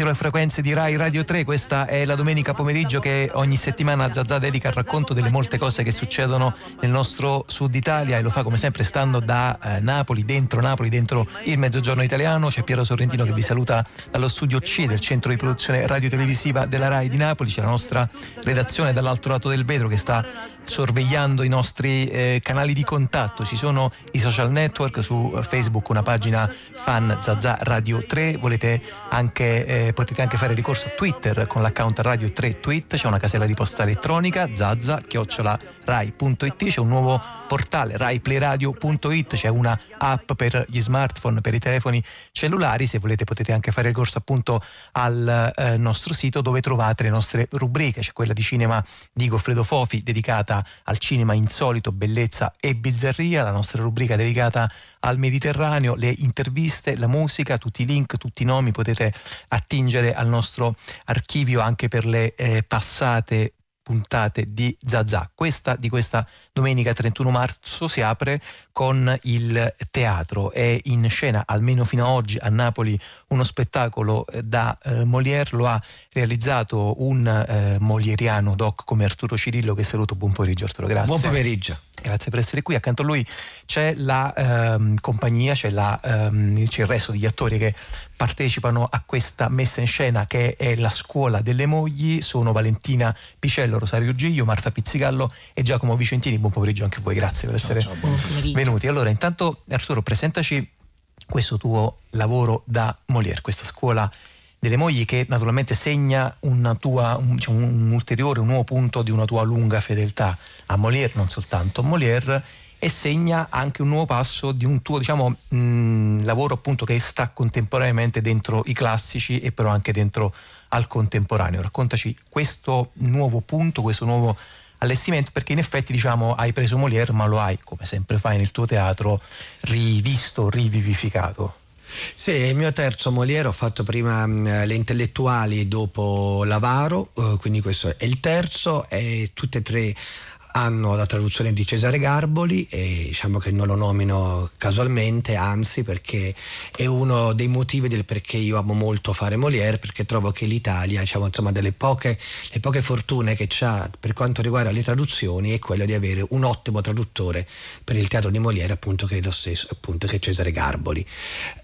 sulle frequenze di Rai Radio 3. Questa è la domenica pomeriggio che ogni settimana Zazà dedica al racconto delle molte cose che succedono nel nostro sud Italia e lo fa come sempre stando da eh, Napoli, dentro Napoli, dentro il mezzogiorno italiano. C'è Piero Sorrentino che vi saluta dallo studio C del centro di produzione radio-televisiva della Rai di Napoli. C'è la nostra redazione dall'altro lato del vetro che sta sorvegliando i nostri eh, canali di contatto. Ci sono i social network su Facebook, una pagina fan Zazà Radio 3. Volete anche, eh, potete anche fare ricorso a Twitter con l'account Radio 3 Tweet. C'è una casella di posta elettronica zazza chiocciola rai.it. C'è un nuovo portale raiplayradio.it. C'è una app per gli smartphone, per i telefoni cellulari. Se volete potete anche fare ricorso appunto al eh, nostro sito dove trovate le nostre rubriche. C'è quella di cinema di Goffredo Fofi dedicata al cinema insolito, bellezza e bizzarria, la nostra rubrica dedicata al Mediterraneo, le interviste, la musica, tutti i link, tutti i nomi potete attingere al nostro archivio anche per le eh, passate puntate di Zazà. Questa di questa domenica 31 marzo si apre con il teatro. È in scena, almeno fino ad oggi, a Napoli uno spettacolo eh, da eh, Molière. Lo ha realizzato un eh, molieriano doc come Arturo Cirillo che saluto. Buon pomeriggio Arturo, grazie. Buon pomeriggio. Grazie per essere qui. Accanto a lui c'è la ehm, compagnia, c'è, la, ehm, c'è, il resto degli attori che partecipano a questa messa in scena che è la scuola delle mogli. Sono Valentina Picello, Rosario Giglio, Marta Pizzigallo e Giacomo Vicentini. Buon pomeriggio anche a voi, grazie per essere ciao, ciao, venuti. Allora, intanto Arturo, presentaci questo tuo lavoro da Molière, questa scuola delle mogli che naturalmente segna tua, un, diciamo, un, ulteriore, un nuovo punto di una tua lunga fedeltà a Molière, non soltanto a Molière, e segna anche un nuovo passo di un tuo diciamo, mh, lavoro appunto che sta contemporaneamente dentro i classici e però anche dentro al contemporaneo. Raccontaci questo nuovo punto, questo nuovo allestimento perché in effetti diciamo hai preso Molière ma lo hai come sempre fai nel tuo teatro rivisto, rivivificato. Sì, il mio terzo Molière ho fatto prima mh, le intellettuali dopo Lavaro, uh, quindi questo è il terzo e tutte e tre hanno la traduzione di Cesare Garboli e diciamo che non lo nomino casualmente, anzi perché è uno dei motivi del perché io amo molto fare Molière, perché trovo che l'Italia, diciamo, insomma, delle poche, poche fortune che ha per quanto riguarda le traduzioni è quella di avere un ottimo traduttore per il teatro di Molière, appunto che è lo stesso, appunto che è Cesare Garboli.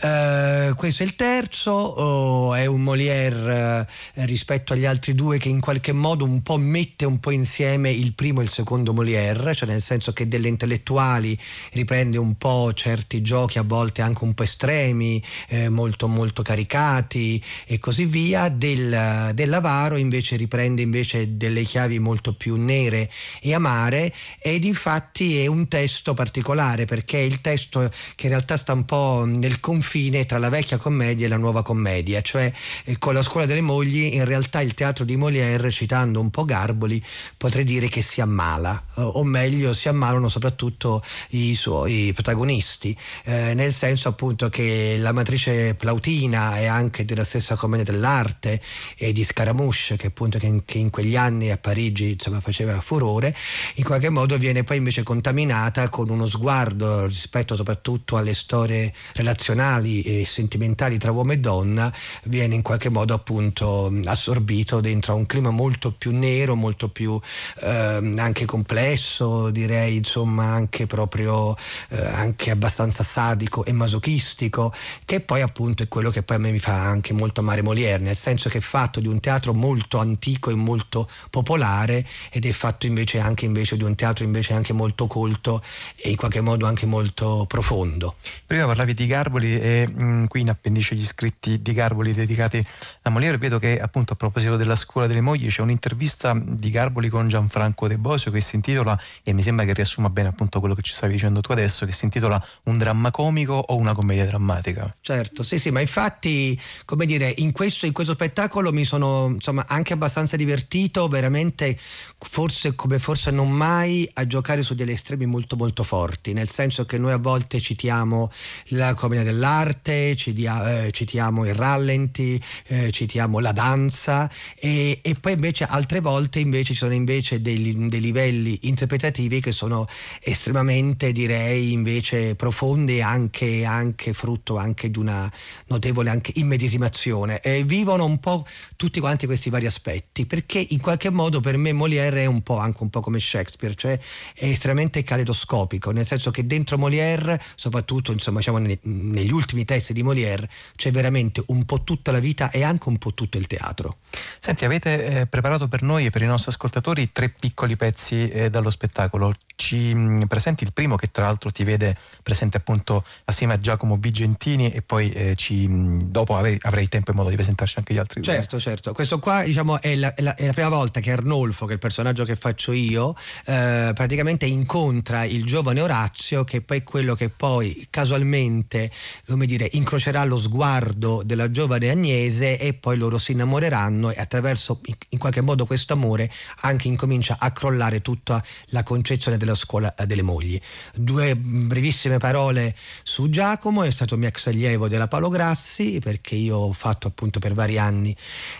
Uh, questo è il terzo, oh, è un Molière eh, rispetto agli altri due che in qualche modo un po' mette un po' insieme il primo e il secondo secondo Molière, cioè nel senso che delle intellettuali riprende un po' certi giochi a volte anche un po' estremi, eh, molto molto caricati e così via, del, dell'avaro invece riprende invece delle chiavi molto più nere e amare ed infatti è un testo particolare perché è il testo che in realtà sta un po' nel confine tra la vecchia commedia e la nuova commedia, cioè eh, con la scuola delle mogli in realtà il teatro di Molière, citando un po' Garboli, potrei dire che si ammala ammala, o meglio si ammalano soprattutto i suoi protagonisti, eh, nel senso appunto che la matrice plautina e anche della stessa commedia dell'arte e di Scaramouche, che appunto che in, che in quegli anni a Parigi insomma, faceva furore, in qualche modo viene poi invece contaminata con uno sguardo rispetto soprattutto alle storie relazionali e sentimentali tra uomo e donna, viene in qualche modo appunto assorbito dentro a un clima molto più nero, molto più eh, anche complesso, direi insomma anche proprio eh, anche abbastanza sadico e masochistico, che poi appunto è quello che poi a me mi fa anche molto amare Molière, nel senso che è fatto di un teatro molto antico e molto popolare ed è fatto invece anche invece di un teatro invece anche molto colto e in qualche modo anche molto profondo. Prima parlavi di Garboli e mh, mm, qui in appendice gli scritti di Garboli dedicati a Molière vedo che appunto a proposito della scuola delle mogli c'è un'intervista di Garboli con Gianfranco De Bosio che si intitola, e mi sembra che riassuma bene appunto quello che ci stavi dicendo tu adesso, che si intitola Un dramma comico o una commedia drammatica. Certo, sì, sì, ma infatti, come dire, in questo, in questo spettacolo mi sono insomma anche abbastanza divertito, veramente forse come forse non mai, a giocare su degli estremi molto molto forti, nel senso che noi a volte citiamo la commedia dell'arte, eh, citiamo il rallenti, eh, citiamo la danza e, e, poi invece altre volte invece ci sono invece dei, dei livelli quelli interpretativi che sono estremamente direi invece profondi anche, anche frutto anche di una notevole anche immedesimazione. E vivono un po' tutti quanti questi vari aspetti perché in qualche modo per me Molière è un po' anche un po' come Shakespeare cioè è estremamente caleidoscopico nel senso che dentro Molière soprattutto insomma diciamo negli ultimi testi di Molière c'è veramente un po' tutta la vita e anche un po' tutto il teatro. Senti avete eh, preparato per noi e per i nostri ascoltatori tre piccoli pezzi eh, dallo spettacolo ci mm, presenti. Il primo che tra l'altro ti vede presente appunto assieme a Giacomo Vigentini e poi eh, ci, mm, dopo avrei, avrei, tempo e modo di presentarci anche gli altri certo certo. Questo qua diciamo è la, è la, è la prima volta che Arnolfo che è il personaggio che faccio io eh, praticamente incontra il giovane Orazio che poi è quello che poi casualmente come dire incrocerà lo sguardo della giovane Agnese e poi loro si innamoreranno e attraverso in qualche modo questo amore anche incomincia a crollare tutta la concezione della scuola eh, delle mogli. Due brevissime parole su Giacomo, è stato mio ex allievo della Paolo Grassi perché io ho fatto appunto per vari anni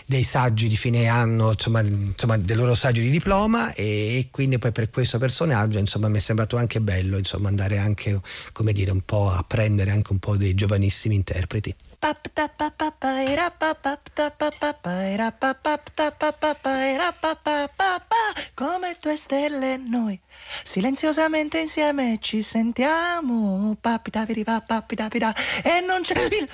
dei saggi di fine anno, insomma, insomma dei loro saggi di diploma e quindi poi per questo personaggio insomma mi è sembrato anche bello insomma andare anche come dire un po' a prendere anche un po' dei giovanissimi interpreti. Come due stelle noi silenziosamente insieme ci sentiamo. E non c'è il.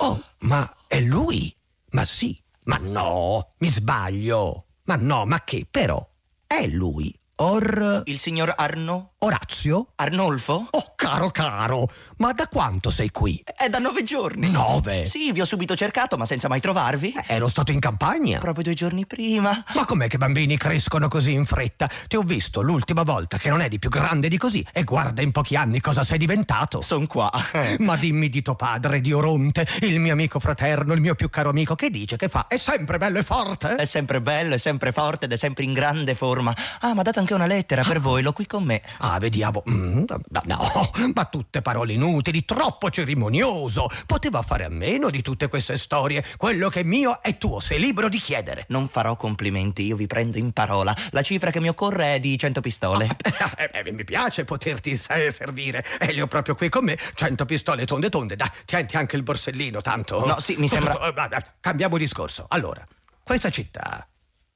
Oh, ma è lui? Ma sì, ma no, mi sbaglio. Ma no, ma che però? È lui. Or... Il signor Arno? Orazio? Arnolfo? Oh, caro caro, ma da quanto sei qui? È da nove giorni. Nove? Sì, vi ho subito cercato, ma senza mai trovarvi. Eh, ero stato in campagna. Proprio due giorni prima. Ma com'è che bambini crescono così in fretta? Ti ho visto l'ultima volta che non eri più grande di così e guarda in pochi anni cosa sei diventato. Son qua. ma dimmi di tuo padre, di Oronte, il mio amico fraterno, il mio più caro amico, che dice che fa? È sempre bello e forte? È sempre bello, è sempre forte ed è sempre in grande forma. Ah, ma date anche una lettera per voi, l'ho qui con me. Ah, vediamo. Mm. Mm, no, ma tutte parole inutili, troppo cerimonioso. Poteva fare a meno di tutte queste storie. Quello che è mio è tuo, sei libero di chiedere. Non farò complimenti, io vi prendo in parola. La cifra che mi occorre è di 100 pistole. Ah, eh, eh, mi piace poterti servire. E le ho proprio qui con me. 100 pistole tonde tonde. Dai, tienti anche il borsellino, tanto. No, sì, mi sembra. Cambiamo discorso. Allora, questa città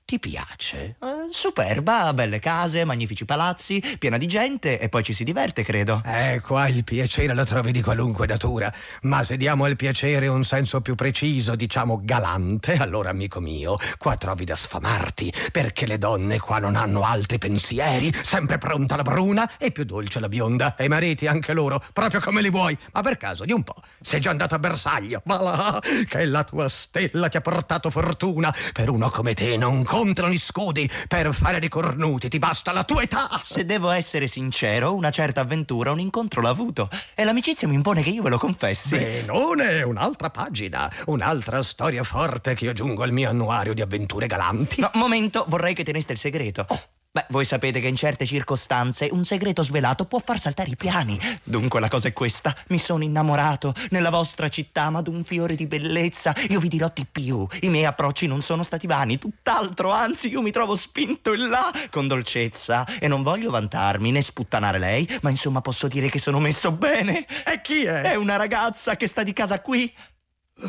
ti piace? Eh, superba, belle case, magnifici palazzi, piena di gente e poi ci si diverte, credo. Eh, qua il piacere lo trovi di qualunque natura, ma se diamo al piacere un senso più preciso, diciamo galante, allora amico mio, qua trovi da sfamarti, perché le donne qua non hanno altri pensieri, sempre pronta la bruna e più dolce la bionda, e i mariti anche loro, proprio come li vuoi. Ma per caso, di un po', sei già andato a bersaglio, va là, che la tua stella ti ha portato fortuna, per uno come te non incontrano gli scudi per fare dei cornuti, ti basta la tua età. Se devo essere sincero, una certa avventura, un incontro l'ha avuto e l'amicizia mi impone che io ve lo confessi. Benone, un'altra pagina, un'altra storia forte che io aggiungo al mio annuario di avventure galanti. No, momento, vorrei che teneste il segreto. Oh. Beh, voi sapete che in certe circostanze un segreto svelato può far saltare i piani. Dunque la cosa è questa. Mi sono innamorato nella vostra città, ma d'un fiore di bellezza. Io vi dirò di più. I miei approcci non sono stati vani, tutt'altro, anzi io mi trovo spinto in là con dolcezza. E non voglio vantarmi né sputtanare lei, ma insomma posso dire che sono messo bene. E chi è? È una ragazza che sta di casa qui.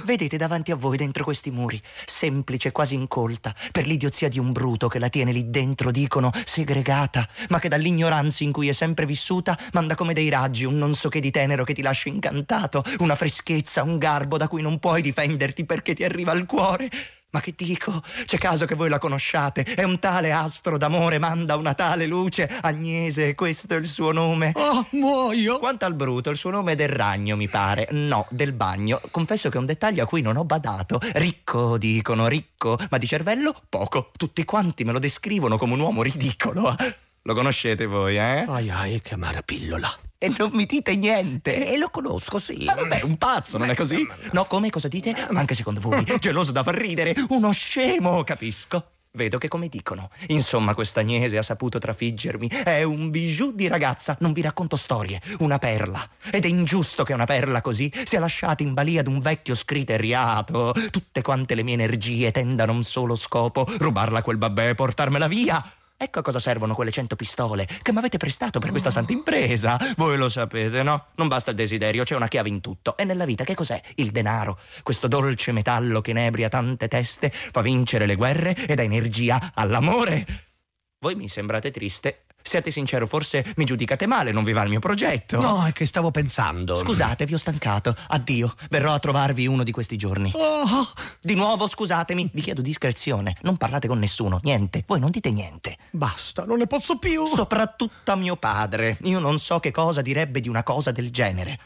Vedete davanti a voi dentro questi muri, semplice, quasi incolta, per l'idiozia di un bruto che la tiene lì dentro, dicono, segregata, ma che dall'ignoranza in cui è sempre vissuta manda come dei raggi un non so che di tenero che ti lascia incantato, una freschezza, un garbo da cui non puoi difenderti perché ti arriva al cuore. Ma che dico? C'è caso che voi la conosciate? È un tale astro d'amore, manda una tale luce. Agnese, questo è il suo nome. Oh, muoio! Quanto al bruto, il suo nome è del ragno, mi pare. No, del bagno. Confesso che è un dettaglio a cui non ho badato. Ricco, dicono, ricco, ma di cervello poco. Tutti quanti me lo descrivono come un uomo ridicolo. Lo conoscete voi, eh? Ai ai, che amara pillola. E non mi dite niente. E lo conosco, sì. Ma vabbè, un pazzo, non è così? No, come cosa dite? Anche secondo voi, geloso da far ridere, uno scemo, capisco. Vedo che come dicono. Insomma, questa Agnese ha saputo trafiggermi. È un bijou di ragazza. Non vi racconto storie. Una perla. Ed è ingiusto che una perla così sia lasciata in balia d'un vecchio scriteriato. Tutte quante le mie energie tendano a un solo scopo: rubarla a quel babè e portarmela via. Ecco a cosa servono quelle cento pistole che mi avete prestato per questa santa impresa. Voi lo sapete, no? Non basta il desiderio, c'è una chiave in tutto. E nella vita che cos'è? Il denaro. Questo dolce metallo che inebria tante teste, fa vincere le guerre e dà energia all'amore. Voi mi sembrate triste Siate sincero, forse mi giudicate male, non vi va il mio progetto. No, è che stavo pensando. Scusate, vi ho stancato. Addio, verrò a trovarvi uno di questi giorni. Oh. Di nuovo, scusatemi, vi chiedo discrezione. Non parlate con nessuno, niente. Voi non dite niente. Basta, non ne posso più. Soprattutto a mio padre. Io non so che cosa direbbe di una cosa del genere.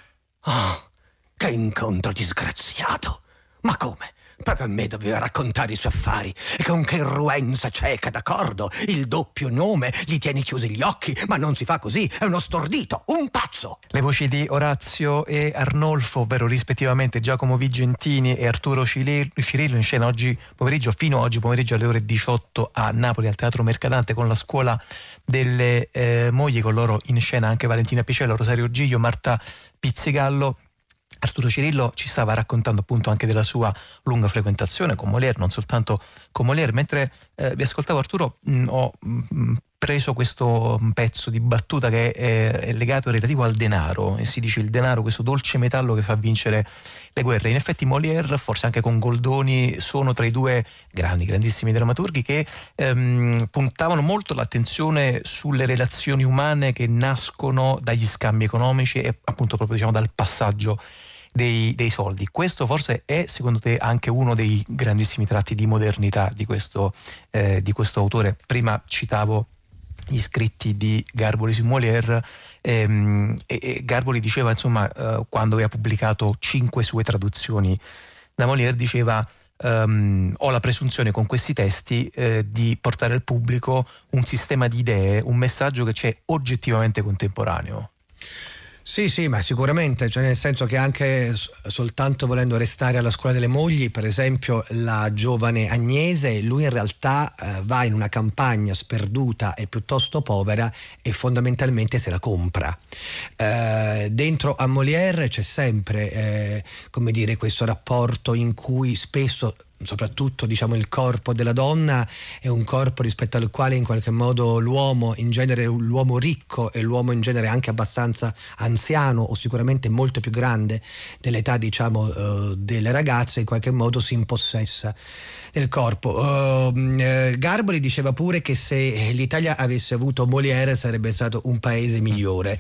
Oh, che incontro disgraziato. Ma come? Proprio a me doveva raccontare i suoi affari. E con che irruenza cieca, d'accordo? Il doppio nome, gli tieni chiusi gli occhi, ma non si fa così, è uno stordito, un pazzo! Le voci di Orazio e Arnolfo, ovvero rispettivamente Giacomo Vigentini e Arturo Cirillo in scena oggi pomeriggio, fino a oggi pomeriggio alle ore 18 a Napoli, al Teatro Mercadante, con la scuola delle eh, mogli, con loro in scena anche Valentina Picello, Rosario Giglio, Marta Pizzigallo Arturo Cirillo ci stava raccontando appunto anche della sua lunga frequentazione con Molière, non soltanto con Molière. Mentre eh, vi ascoltavo Arturo mh, ho mh, preso questo pezzo di battuta che è, è legato relativo al denaro e si dice il denaro, questo dolce metallo che fa vincere le guerre. In effetti Molière, forse anche con Goldoni, sono tra i due grandi, grandissimi drammaturghi che ehm, puntavano molto l'attenzione sulle relazioni umane che nascono dagli scambi economici e appunto proprio diciamo dal passaggio dei, dei, soldi. Questo forse è secondo te anche uno dei grandissimi tratti di modernità di questo, eh, di questo autore. Prima citavo gli scritti di Garboli su Molière ehm, e, e, Garboli diceva insomma eh, quando aveva pubblicato cinque sue traduzioni da Molière diceva Um, ho la presunzione con questi testi eh, di portare al pubblico un sistema di idee, un messaggio che c'è oggettivamente contemporaneo. Sì, sì, ma sicuramente, cioè nel senso che anche soltanto volendo restare alla scuola delle mogli, per esempio la giovane Agnese, lui in realtà eh, va in una campagna sperduta e piuttosto povera e fondamentalmente se la compra. Eh, dentro a Molière c'è sempre, eh, come dire, questo rapporto in cui spesso soprattutto diciamo, il corpo della donna è un corpo rispetto al quale in qualche modo l'uomo, in genere l'uomo ricco e l'uomo in genere anche abbastanza anziano o sicuramente molto più grande dell'età diciamo, uh, delle ragazze, in qualche modo si impossessa del corpo. Uh, Garboli diceva pure che se l'Italia avesse avuto Molière sarebbe stato un paese migliore,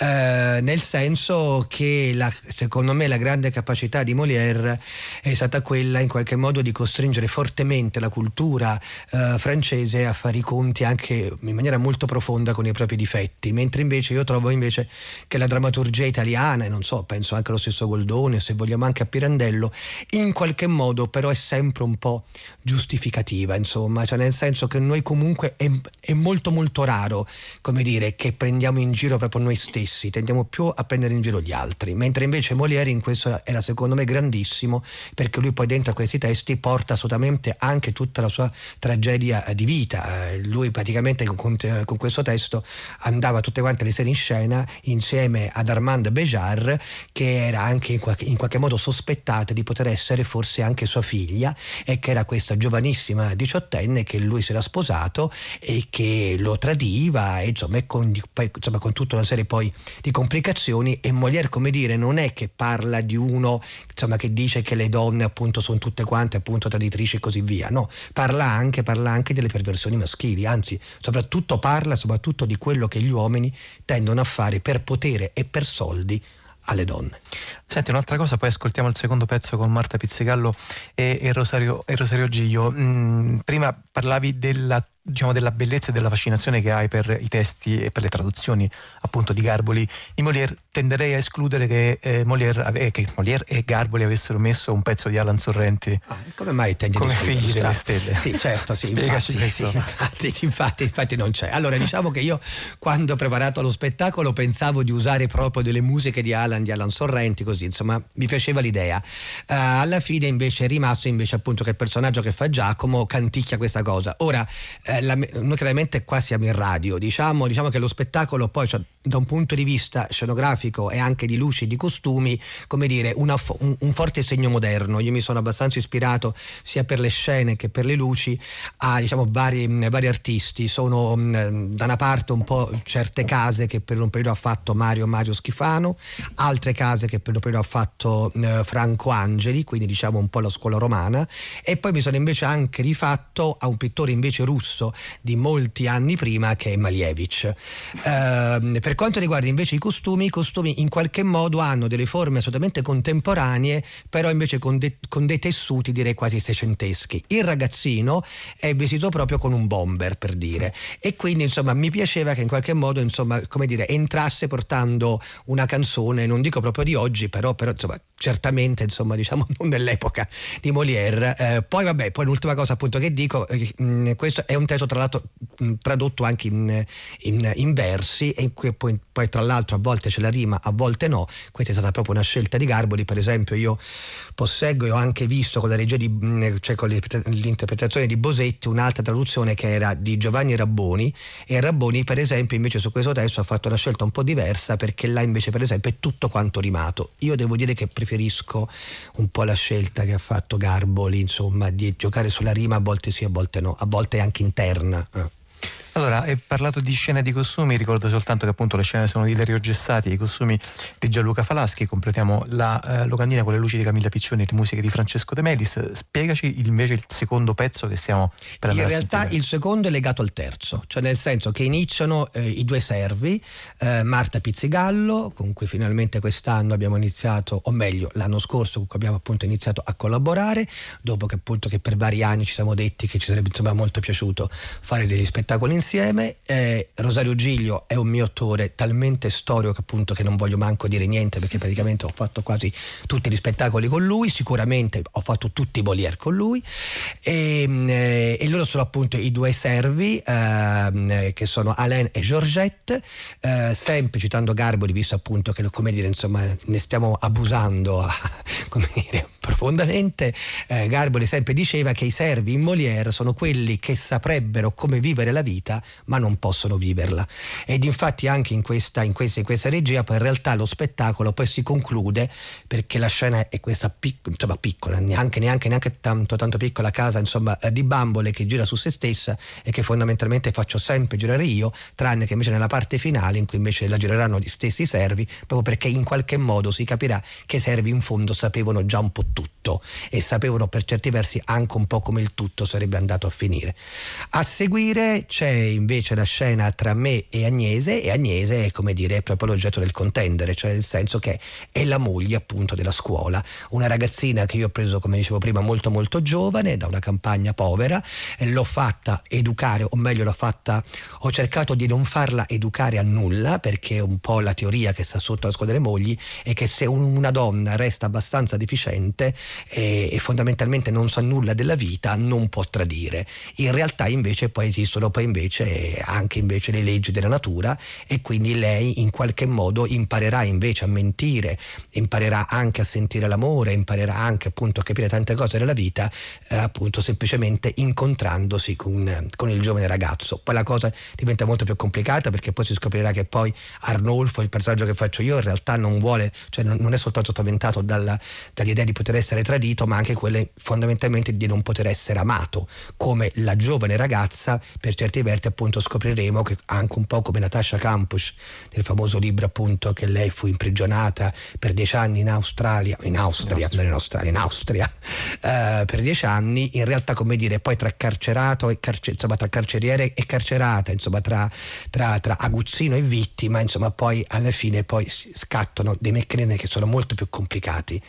uh, nel senso che la, secondo me la grande capacità di Molière è stata quella in qualche modo di costringere fortemente la cultura uh, francese a fare i conti anche in maniera molto profonda con i propri difetti, mentre invece io trovo invece che la drammaturgia italiana, e non so, penso anche allo stesso Goldoni, se vogliamo anche a Pirandello, in qualche modo però è sempre un po' giustificativa, insomma, cioè nel senso che noi comunque è, è, molto molto raro, come dire, che prendiamo in giro proprio noi stessi, tendiamo più a prendere in giro gli altri, mentre invece Molière in questo era secondo me grandissimo perché lui poi dentro a questi testi porta assolutamente anche tutta la sua tragedia di vita, eh, lui praticamente con, con questo testo andava tutte quante le sere in scena insieme ad Armand Béjar che era anche in qualche, in qualche modo sospettata di poter essere forse anche sua figlia e che era era questa giovanissima diciottenne che lui si era sposato e che lo tradiva e insomma, con, insomma, con tutta una serie poi di complicazioni. E Molière come dire non è che parla di uno insomma, che dice che le donne appunto sono tutte quante appunto traditrici e così via. No, parla anche, parla anche delle perversioni maschili. Anzi soprattutto parla soprattutto di quello che gli uomini tendono a fare per potere e per soldi alle donne. Senti, un'altra cosa, poi ascoltiamo il secondo pezzo con Marta Pizzigallo e, e, Rosario, e Rosario, Giglio. Mm, prima parlavi della diciamo, della bellezza e della fascinazione che hai per i testi e per le traduzioni appunto di Garboli. Di Molière, tenderei a escludere che, eh, Molière, eh, che Molière, e Garboli avessero messo un pezzo di Alan Sorrenti. Ah, come mai tendi come figli delle stelle. Sì certo sì, infatti, sì infatti, infatti, infatti, non c'è. Allora diciamo che io quando ho preparato lo spettacolo pensavo di usare proprio delle musiche di Alan di Alan Sorrenti così insomma mi piaceva l'idea. Uh, alla fine invece è rimasto invece appunto che il personaggio che fa Giacomo canticchia questa cosa. Ora uh, eh, la, noi chiaramente qua siamo in radio, diciamo, diciamo che lo spettacolo poi cioè, da un punto di vista scenografico e anche di luci e di costumi, come dire, una, un, un, forte segno moderno. Io mi sono abbastanza ispirato sia per le scene che per le luci a diciamo, vari, vari artisti. Sono mh, da una parte un po' certe case che per un periodo ha fatto Mario Mario Schifano, altre case che per un periodo ha fatto mh, Franco Angeli, quindi diciamo un po' la scuola romana, e poi mi sono invece anche rifatto a un pittore invece russo di molti anni prima che è Malievich. Uh, per quanto riguarda invece i costumi, i costumi in qualche modo hanno delle forme assolutamente contemporanee, però invece con, de- con dei tessuti direi quasi seicenteschi. Il ragazzino è vestito proprio con un bomber, per dire. E quindi insomma mi piaceva che in qualche modo insomma, come dire, entrasse portando una canzone, non dico proprio di oggi, però, però insomma, certamente insomma diciamo non nell'epoca di Molière. Eh, poi vabbè poi l'ultima cosa appunto che dico eh, mh, questo è un testo tra l'altro mh, tradotto anche in, in, in versi e che poi, poi, tra l'altro a volte c'è la rima a volte no. Questa è stata proprio una scelta di Garboli. Per esempio io posseggo e ho anche visto con la regia di, mh, cioè con l'interpretazione di Bosetti un'altra traduzione che era di Giovanni Rabboni. E Rabboni per esempio invece su questo testo ha fatto una scelta un po' diversa perché là invece per esempio è tutto quanto rimato. Io devo dire che preferisco preferisco un po' la scelta che ha fatto Garboli, insomma, di giocare sulla rima, a volte sì, a volte no, a volte anche interna. Eh. Allora, hai parlato di scene di costumi, ricordo soltanto che appunto le scene sono di Dario Gessati, i costumi di Gianluca Falaschi, completiamo la eh, locandina con le luci di Camilla Piccioni e le musiche di Francesco De Melis. Spiegaci invece il secondo pezzo che stiamo per andare In realtà il secondo è legato al terzo, cioè nel senso che iniziano eh, i due servi, eh, Marta Pizzigallo, con cui finalmente quest'anno abbiamo iniziato, o meglio l'anno scorso con cui abbiamo appunto iniziato a collaborare, dopo che appunto che per vari anni ci siamo detti che ci sarebbe insomma molto piaciuto fare degli spettacoli insieme. Eh, Rosario Giglio è un mio attore talmente storico appunto che non voglio manco dire niente perché praticamente ho fatto quasi tutti gli spettacoli con lui, sicuramente ho fatto tutti i Bolier con lui e, ehm, eh, e loro sono appunto i due servi eh, che sono Alain e Georgette, eh, sempre citando Garboli visto appunto che come dire insomma ne stiamo abusando come dire, profondamente, eh, Garboli sempre diceva che i servi in Molière sono quelli che saprebbero come vivere la vita ma non possono viverla. Ed infatti anche in questa, in questa, in questa regia poi in realtà lo spettacolo poi si conclude perché la scena è questa pic- insomma, piccola, neanche, neanche, neanche tanto, tanto piccola casa insomma, eh, di bambole che gira su se stessa e che fondamentalmente faccio sempre girare io, tranne che invece nella parte finale in cui invece la gireranno gli stessi servi, proprio perché in qualche modo si capirà che i servi in fondo sapevano già un po' tutto e sapevano per certi versi anche un po' come il tutto sarebbe andato a finire. A seguire c'è invece la scena tra me e Agnese e Agnese è come dire è proprio l'oggetto del contendere, cioè nel senso che è la moglie appunto della scuola, una ragazzina che io ho preso come dicevo prima molto molto giovane da una campagna povera, l'ho fatta educare o meglio l'ho fatta, ho cercato di non farla educare a nulla perché un po' la teoria che sta sotto la scuola delle mogli è che se una donna resta abbastanza deficiente e, e fondamentalmente non sa nulla della vita non può tradire. In realtà invece poi esistono poi invece anche invece le leggi della natura e quindi lei in qualche modo imparerà invece a mentire, imparerà anche a sentire l'amore, imparerà anche appunto a capire tante cose della vita eh, appunto semplicemente incontrandosi con, con, il giovane ragazzo. Poi la cosa diventa molto più complicata perché poi si scoprirà che poi Arnolfo, il personaggio che faccio io, in realtà non vuole, cioè non è soltanto spaventato dalla, dall'idea di poter essere tradito, ma anche quella fondamentalmente di non poter essere amato, come la giovane ragazza per certi versi appunto scopriremo che anche un po' come Natasha Campus nel famoso libro appunto che lei fu imprigionata per dieci anni in Australia, in Austria, in non in Australia, in Austria, uh, per dieci anni, in realtà come dire poi tra carcerato e carcer- insomma tra carceriere e carcerata, insomma tra, tra, tra aguzzino e vittima, insomma poi alla fine poi scattano dei meccanismi che sono molto più complicati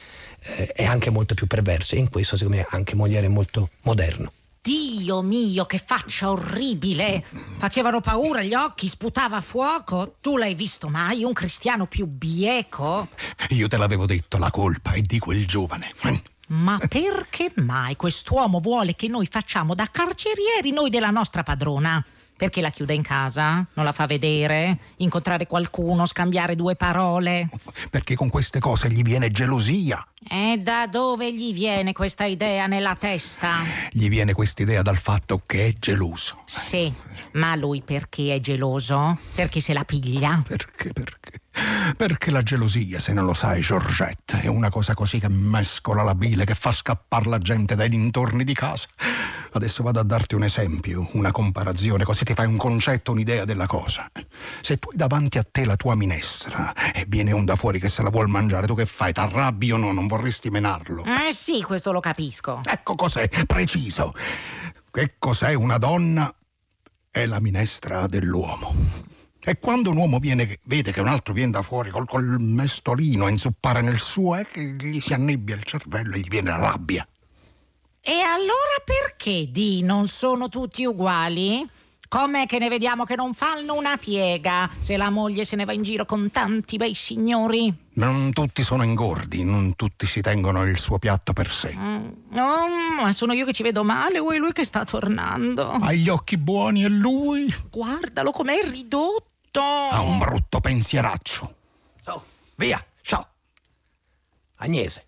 eh, e anche molto più perversi e in questo secondo me anche Molière è molto moderno. Dio mio, che faccia orribile! Facevano paura gli occhi, sputava fuoco. Tu l'hai visto mai un cristiano più bieco? Io te l'avevo detto, la colpa è di quel giovane. Ma perché mai quest'uomo vuole che noi facciamo da carcerieri noi della nostra padrona? Perché la chiude in casa? Non la fa vedere? Incontrare qualcuno? Scambiare due parole? Perché con queste cose gli viene gelosia. E da dove gli viene questa idea nella testa? Gli viene quest'idea dal fatto che è geloso. Sì, ma lui perché è geloso? Perché se la piglia? Perché, perché? Perché la gelosia, se non lo sai, Georgette, è una cosa così che mescola la bile, che fa scappare la gente dai dintorni di casa. Adesso vado a darti un esempio, una comparazione, così ti fai un concetto, un'idea della cosa. Se tu hai davanti a te la tua minestra e viene un da fuori che se la vuol mangiare, tu che fai? T'arrabbi o no? Non vorresti menarlo? Eh sì, questo lo capisco. Ecco cos'è, preciso. Che cos'è una donna? È la minestra dell'uomo. E quando un uomo viene, vede che un altro viene da fuori col, col mestolino a inzuppare nel suo, è che gli si annebbia il cervello e gli viene la rabbia. E allora perché di non sono tutti uguali? Com'è che ne vediamo che non fanno una piega se la moglie se ne va in giro con tanti bei signori? Non tutti sono ingordi, non tutti si tengono il suo piatto per sé. Mm, no, ma sono io che ci vedo male o è lui che sta tornando? Ha gli occhi buoni e lui? Guardalo com'è ridotto. Ha un brutto pensieraccio. So, via, so. Agnese,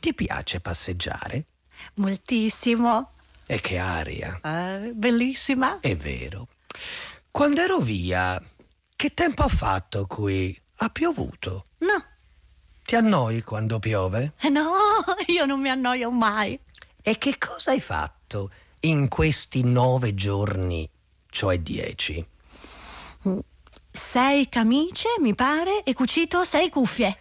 ti piace passeggiare? Moltissimo. E che aria. Eh, bellissima. È vero. Quando ero via, che tempo ha fatto qui? Ha piovuto? No. Ti annoi quando piove? Eh, No, io non mi annoio mai. E che cosa hai fatto in questi nove giorni, cioè dieci? Sei camicie, mi pare, e cucito sei cuffie.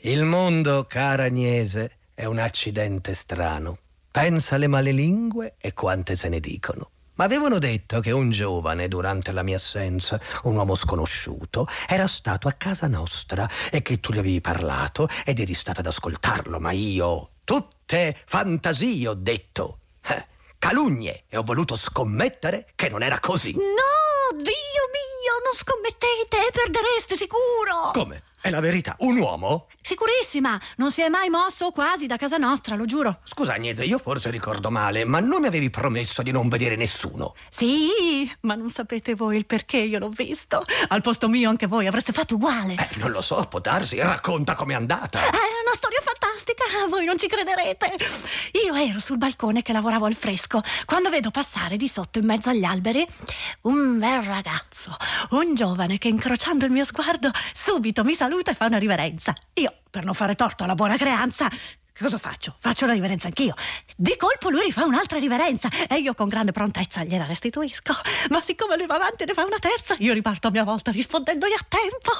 Il mondo, cara Agnese, è un accidente strano. Pensa alle malelingue e quante se ne dicono. Ma avevano detto che un giovane, durante la mia assenza, un uomo sconosciuto, era stato a casa nostra e che tu gli avevi parlato ed eri stata ad ascoltarlo, ma io... Tutte fantasie, ho detto. Eh, calunnie e ho voluto scommettere che non era così. No, Dio mio, non scommettete, perdereste sicuro. Come? È la verità. Un uomo? Sicurissima, non si è mai mosso quasi da casa nostra, lo giuro. Scusa Agnese, io forse ricordo male, ma non mi avevi promesso di non vedere nessuno. Sì, ma non sapete voi il perché io l'ho visto. Al posto mio anche voi avreste fatto uguale. Eh, non lo so, può darsi. Racconta com'è andata. È una storia fantastica, voi non ci crederete. Io ero sul balcone che lavoravo al fresco quando vedo passare di sotto in mezzo agli alberi un bel ragazzo, un giovane che incrociando il mio sguardo subito mi saluta e fa una riverenza. Io, per non fare torto alla buona creanza, Cosa faccio? Faccio una riverenza anch'io. Di colpo lui rifà un'altra riverenza e io con grande prontezza gliela restituisco. Ma siccome lui va avanti e ne fa una terza, io riparto a mia volta rispondendogli a tempo.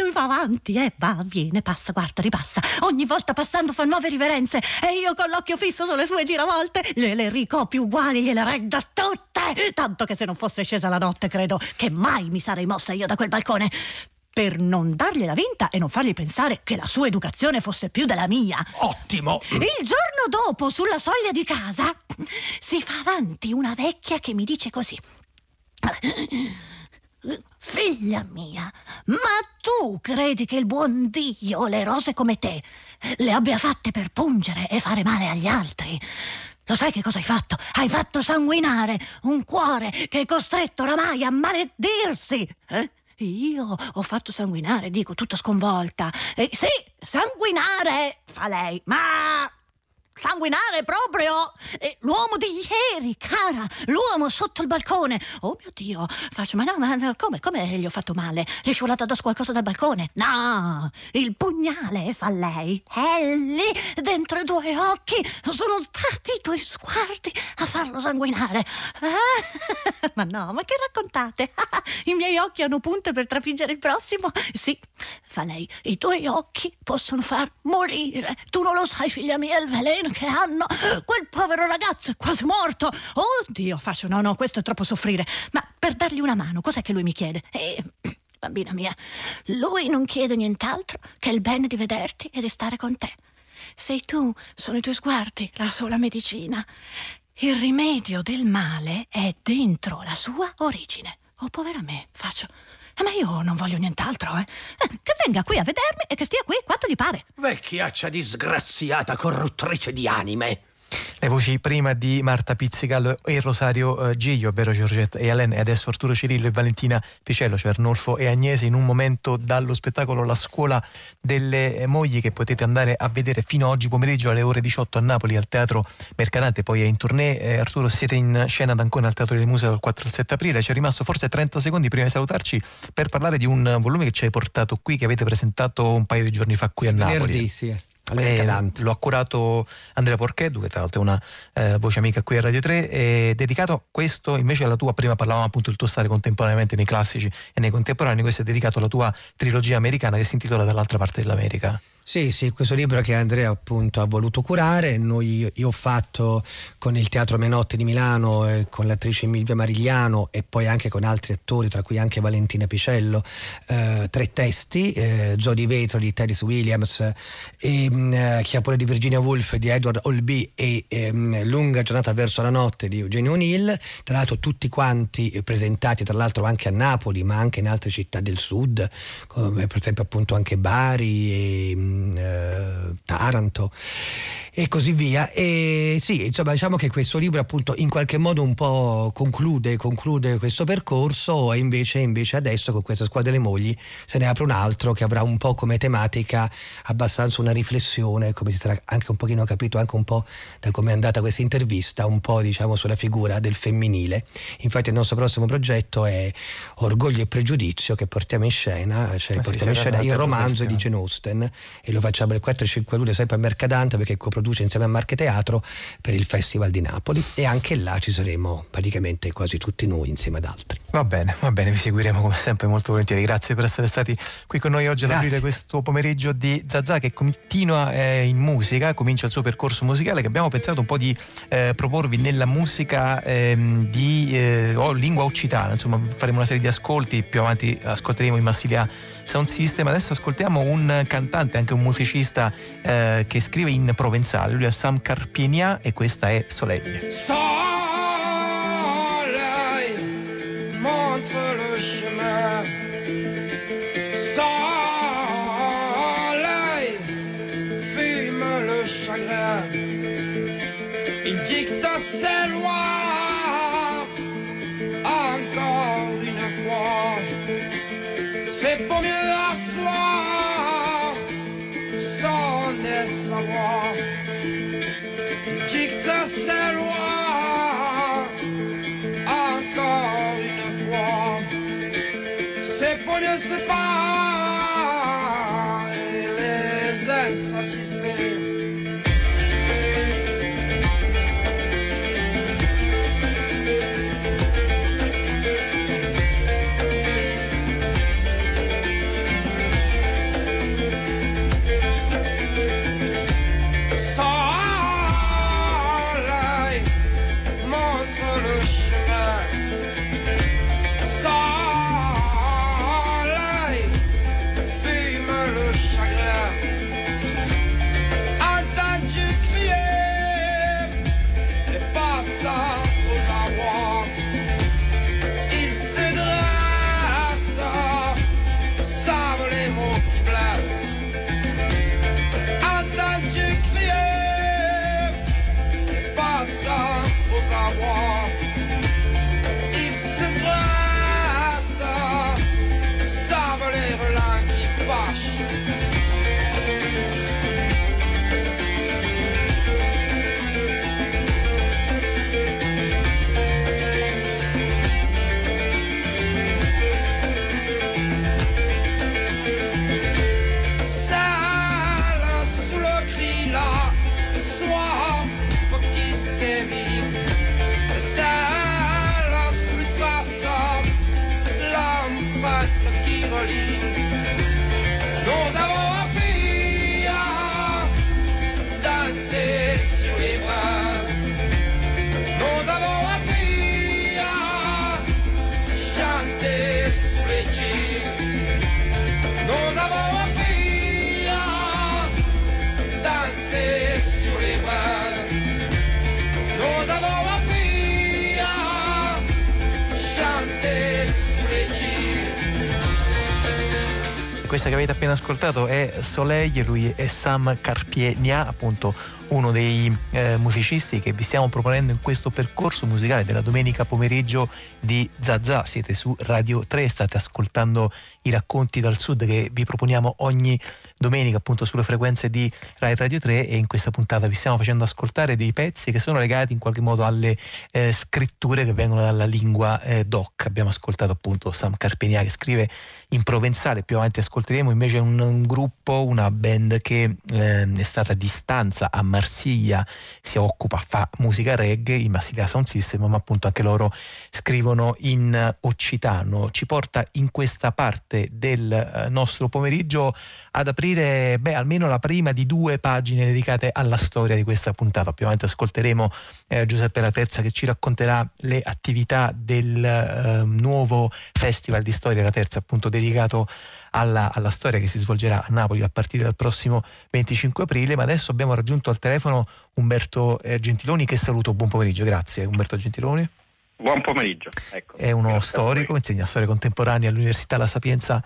Lui va avanti e va, viene, passa, guarda, ripassa. Ogni volta passando fa nuove riverenze e io con l'occhio fisso sulle sue giravolte gliele ricopio uguali, gliele reggo tutte. Tanto che se non fosse scesa la notte, credo che mai mi sarei mossa io da quel balcone per non dargliela vinta e non fargli pensare che la sua educazione fosse più della mia. Ottimo! Il giorno dopo, sulla soglia di casa, si fa avanti una vecchia che mi dice così. Figlia mia, ma tu credi che il buon Dio le rose come te le abbia fatte per pungere e fare male agli altri? Lo sai che cosa hai fatto? Hai fatto sanguinare un cuore che è costretto oramai a maledirsi. Eh? Io ho fatto sanguinare, dico, tutta sconvolta. Eh, sì, sanguinare, fa lei, ma sanguinare proprio eh, l'uomo di ieri, cara, l'uomo sotto il balcone. Oh mio Dio, faccio, ma no, ma no, come, come gli ho fatto male? Gli è scivolato addosso qualcosa dal balcone? No, il pugnale, fa lei, è lì, dentro i due occhi, sono stati i tuoi sguardi a farlo sanguinare. Ah, ma no, ma che raccontate? I miei occhi hanno punte per trafiggere il prossimo? Sì, fa lei, i tuoi occhi possono far morire. Tu non lo sai, figlia mia, il veleno che hanno. Quel povero ragazzo è quasi morto. Oddio, faccio, no, no, questo è troppo soffrire. Ma per dargli una mano, cos'è che lui mi chiede? Eh, bambina mia, lui non chiede nient'altro che il bene di vederti e di stare con te. Sei tu, sono i tuoi sguardi, la sola medicina. Il rimedio del male è dentro la sua origine. Oh, povera me, faccio. Eh, Ma io non voglio nient'altro, eh. Eh, Che venga qui a vedermi e che stia qui quanto gli pare. Vecchiaccia disgraziata, corruttrice di anime. Le voci prima di Marta Pizzigallo e Rosario eh, Giglio, ovvero Giorgetta e Alain, e adesso Arturo Cirillo e Valentina Picello, cioè Arnolfo e Agnese, in un momento dallo spettacolo La scuola delle eh, mogli che potete andare a vedere fino a oggi pomeriggio alle ore 18 a Napoli al Teatro Mercadante, poi è in tournée. Eh, Arturo, siete in scena ad Ancona al Teatro del Museo dal 4 al 7 aprile, ci è rimasto forse 30 secondi prima di salutarci per parlare di un volume che ci hai portato qui, che avete presentato un paio di giorni fa qui a Napoli. Venerdì, sì. Eh, lo ha curato Andrea Porcheddu, che tra l'altro è una eh, voce amica qui a Radio 3, è dedicato questo invece alla tua, prima parlavamo appunto del tuo stare contemporaneamente nei classici e nei contemporanei, questo è dedicato alla tua trilogia americana che si intitola Dall'altra parte dell'America. Sì, sì, questo libro che Andrea appunto ha voluto curare, noi, io ho fatto con il Teatro Menotti di Milano, eh, con l'attrice Milvia Marigliano e poi anche con altri attori, tra cui anche Valentina Picello, eh, tre testi, eh, Jodie Vetro di Terry Williams, e, mh, eh, Chiapone di Virginia Woolf di Edward Olby e mh, Lunga giornata verso la notte di Eugenio O'Neill, tra l'altro tutti quanti presentati tra l'altro anche a Napoli ma anche in altre città del sud, come per esempio appunto anche Bari e eh, Taranto e così via. E sì, insomma, diciamo che questo libro appunto in qualche modo un po' conclude, conclude questo percorso e invece, invece adesso con questa squadra delle mogli se ne apre un altro che avrà un po' come tematica abbastanza una riflessione, come si sarà anche un pochino capito anche un po' da come è andata questa intervista, un po' diciamo sulla figura del femminile. Infatti il nostro prossimo progetto è Orgoglio e Pregiudizio che portiamo in scena, cioè ah, portiamo sì, in scena il romanzo di Jane Austen e lo facciamo il 4 e 5 luglio sempre a Mercadante perché coproduce produce insieme a Marche Teatro per il Festival di Napoli e anche là ci saremo praticamente quasi tutti noi insieme ad altri. Va bene, va bene, vi seguiremo come sempre molto volentieri. Grazie per essere stati qui con noi oggi ad aprire questo pomeriggio di Zazà che continua eh, in musica, comincia il suo percorso musicale che abbiamo pensato un po' di eh, proporvi nella musica ehm, di eh, oh, lingua occitana, insomma faremo una serie di ascolti, più avanti ascolteremo i Massilia Sound System, adesso ascoltiamo un cantante, anche un musicista eh, che scrive in provenzale, lui è Sam Carpinia e questa è Soleil. Soleil montre le C'est Questa che avete appena ascoltato è Soleil, lui è Sam Carpiegna, appunto uno dei eh, musicisti che vi stiamo proponendo in questo percorso musicale della domenica pomeriggio di Zazà. Siete su Radio 3, state ascoltando i racconti dal sud che vi proponiamo ogni domenica appunto sulle frequenze di Rai Radio 3 e in questa puntata vi stiamo facendo ascoltare dei pezzi che sono legati in qualche modo alle eh, scritture che vengono dalla lingua eh, doc. Abbiamo ascoltato appunto Sam Carpenia che scrive in provenzale, più avanti ascolteremo invece un, un gruppo, una band che eh, è stata a distanza a Marsiglia, si occupa, fa musica reggae, i Marsiglia Sound System, ma appunto anche loro scrivono in occitano. Ci porta in questa parte del eh, nostro pomeriggio ad aprire beh, almeno la prima di due pagine dedicate alla storia di questa puntata. Avanti ascolteremo eh, Giuseppe La Terza che ci racconterà le attività del eh, nuovo Festival di Storia La Terza, appunto dedicato alla, alla, storia che si svolgerà a Napoli a partire dal prossimo 25 aprile. Ma adesso abbiamo raggiunto al telefono Umberto eh, Gentiloni che saluto. Buon pomeriggio, grazie Umberto Gentiloni. Buon pomeriggio. Ecco, è uno storico, insegna storia contemporanea all'Università La Sapienza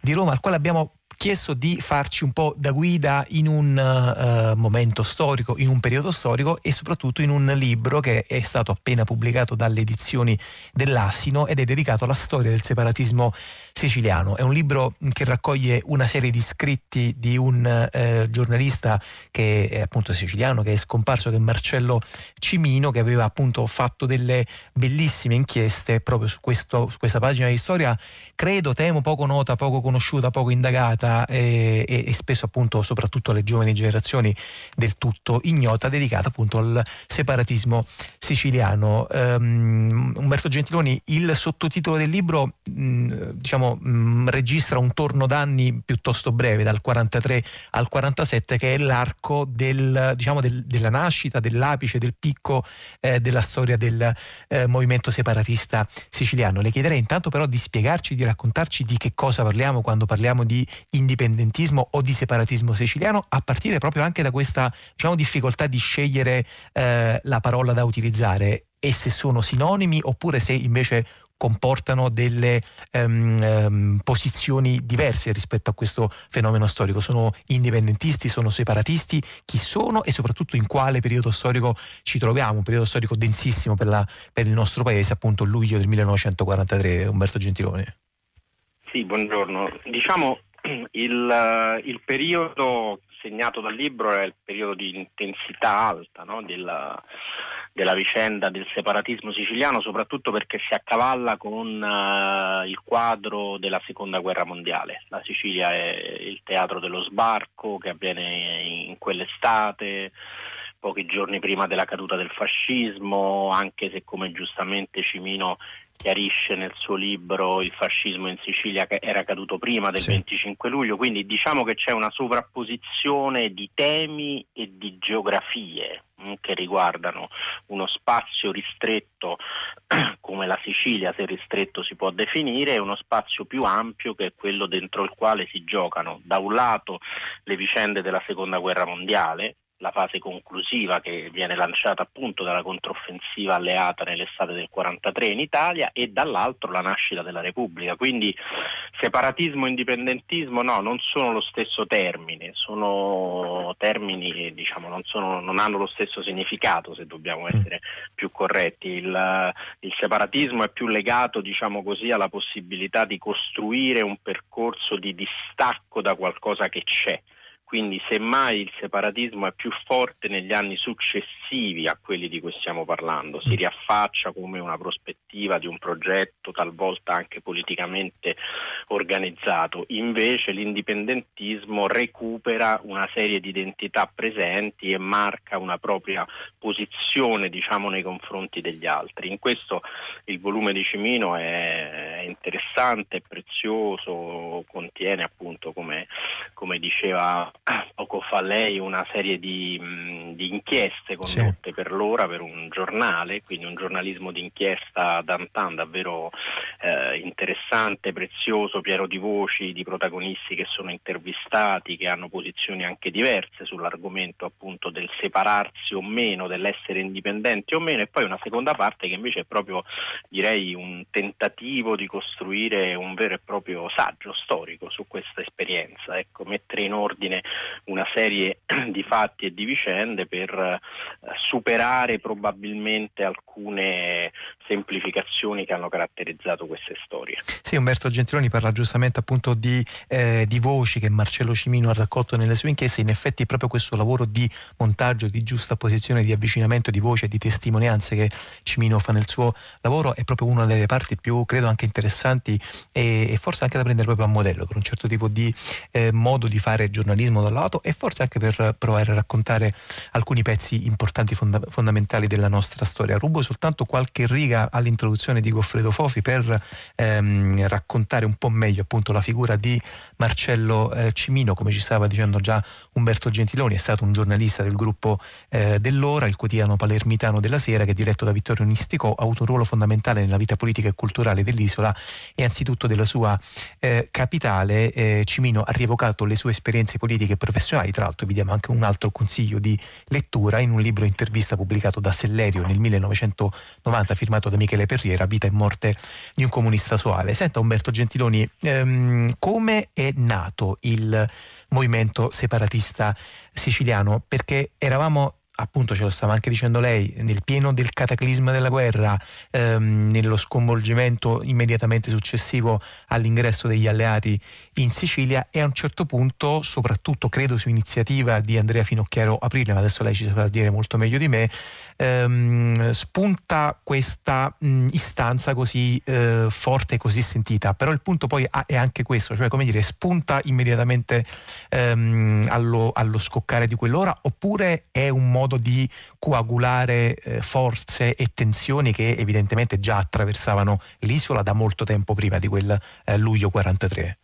di Roma, al quale abbiamo chiesto di farci un po' da guida in un uh, momento storico, in un periodo storico e soprattutto in un libro che è stato appena pubblicato dalle edizioni dell'Assino ed è dedicato alla storia del separatismo siciliano. È un libro che raccoglie una serie di scritti di un uh, giornalista che è appunto siciliano, che è scomparso, che è Marcello Cimino, che aveva appunto fatto delle bellissime inchieste proprio su, questo, su questa pagina di storia, credo, temo, poco nota, poco conosciuta, poco indagata ignota e, e, e, spesso appunto soprattutto alle giovani generazioni del tutto ignota dedicata appunto al separatismo siciliano. Um, Umberto Gentiloni, il sottotitolo del libro mh, diciamo mh, registra un torno d'anni piuttosto breve dal 43 al 47 che è l'arco del, diciamo, del, della nascita, dell'apice, del picco eh, della storia del eh, movimento separatista siciliano. Le chiederei intanto però di spiegarci, di raccontarci di che cosa parliamo quando parliamo di indipendentismo o di separatismo siciliano, a partire proprio anche da questa diciamo, difficoltà di scegliere eh, la parola da utilizzare e se sono sinonimi oppure se invece comportano delle um, um, posizioni diverse rispetto a questo fenomeno storico. Sono indipendentisti, sono separatisti, chi sono e soprattutto in quale periodo storico ci troviamo, un periodo storico densissimo per, la, per il nostro paese, appunto luglio del 1943. Umberto Gentilone. Sì, buongiorno. Diciamo il, il, periodo segnato dal libro è il periodo di intensità alta no? della, della, vicenda del separatismo siciliano, soprattutto perché si accavalla con uh, il quadro della seconda guerra mondiale. La Sicilia è il teatro dello sbarco che avviene in quell'estate pochi giorni prima della caduta del fascismo, anche se come giustamente Cimino chiarisce nel suo libro il fascismo in Sicilia che era caduto prima del sì. 25 luglio, quindi diciamo che c'è una sovrapposizione di temi e di geografie mm, che riguardano uno spazio ristretto come la Sicilia, se ristretto si può definire, e uno spazio più ampio che è quello dentro il quale si giocano da un lato le vicende della seconda guerra mondiale, la fase conclusiva che viene lanciata appunto dalla controffensiva alleata nell'estate del 43 in Italia e dall'altro la nascita della Repubblica. Quindi separatismo e indipendentismo no, non sono lo stesso termine, sono termini diciamo non, sono, non hanno lo stesso significato se dobbiamo mm. essere più corretti. Il, il separatismo è più legato diciamo così alla possibilità di costruire un percorso di distacco da qualcosa che c'è quindi semmai il separatismo è più forte negli anni successivi a quelli di cui stiamo parlando, si riaffaccia come una prospettiva di un progetto talvolta anche politicamente organizzato, invece l'indipendentismo recupera una serie di identità presenti e marca una propria posizione diciamo, nei confronti degli altri. In questo il volume di Cimino è interessante, è prezioso, contiene appunto come, come diceva poco fa lei una serie di, di inchieste condotte sì. per l'ora per un giornale, quindi un giornalismo d'inchiesta d'antan davvero eh, interessante, prezioso, pieno di voci, di protagonisti che sono intervistati, che hanno posizioni anche diverse sull'argomento appunto del separarsi o meno, dell'essere indipendenti o meno, e poi una seconda parte che invece è proprio direi un tentativo di costruire un vero e proprio saggio storico su questa esperienza, ecco, mettere in ordine una serie di fatti e di vicende per eh, superare probabilmente alcune semplificazioni che hanno caratterizzato queste storie. Sì, Umberto Gentiloni parla giustamente appunto di, eh, di voci che Marcello Cimino ha raccolto nelle sue inchieste, in effetti proprio questo lavoro di montaggio, di giusta posizione, di avvicinamento di voci e di testimonianze che Cimino fa nel suo lavoro è proprio una delle parti più, credo, anche interessanti e, e forse anche da prendere proprio a modello per un certo tipo di eh, modo di fare giornalismo da lato e forse anche per provare a raccontare alcuni pezzi importanti, fonda- fondamentali della nostra storia. Rubo soltanto qualche riga all'introduzione di Goffredo Fofi per ehm, raccontare un po' meglio appunto la figura di Marcello eh, Cimino, come ci stava dicendo già Umberto Gentiloni, è stato un giornalista del gruppo eh, dell'Ora, il quotidiano palermitano della sera, che è diretto da Vittorio Nistico, ha avuto un ruolo fondamentale nella vita politica e culturale dell'isola e anzitutto della sua eh, capitale. Eh, Cimino ha rievocato le sue esperienze politiche e professionali, tra l'altro vi diamo anche un altro consiglio di lettura in un libro intervista pubblicato da Sellerio nel 1990 firmato da Michele Perriera, Vita e morte di un comunista soave. Senta Umberto Gentiloni, ehm, come è nato il movimento separatista siciliano? Perché eravamo appunto ce lo stava anche dicendo lei, nel pieno del cataclisma della guerra, ehm, nello sconvolgimento immediatamente successivo all'ingresso degli alleati in Sicilia e a un certo punto, soprattutto credo su iniziativa di Andrea Finocchiaro Aprile, ma adesso lei ci saprà dire molto meglio di me, ehm, spunta questa mh, istanza così eh, forte così sentita, però il punto poi è anche questo, cioè come dire, spunta immediatamente ehm, allo, allo scoccare di quell'ora oppure è un modo modo di coagulare eh, forze e tensioni che evidentemente già attraversavano l'isola da molto tempo prima di quel eh, luglio 43?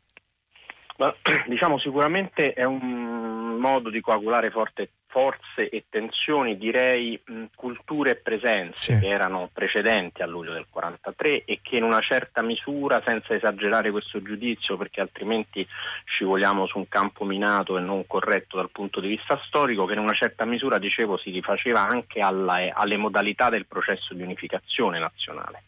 Ma, diciamo sicuramente è un modo di coagulare forte, forze e tensioni, direi mh, culture e presenze sì. che erano precedenti a luglio del 43 e che in una certa misura, senza esagerare questo giudizio perché altrimenti scivoliamo su un campo minato e non corretto dal punto di vista storico, che in una certa misura, dicevo, si rifaceva anche alla, alle modalità del processo di unificazione nazionale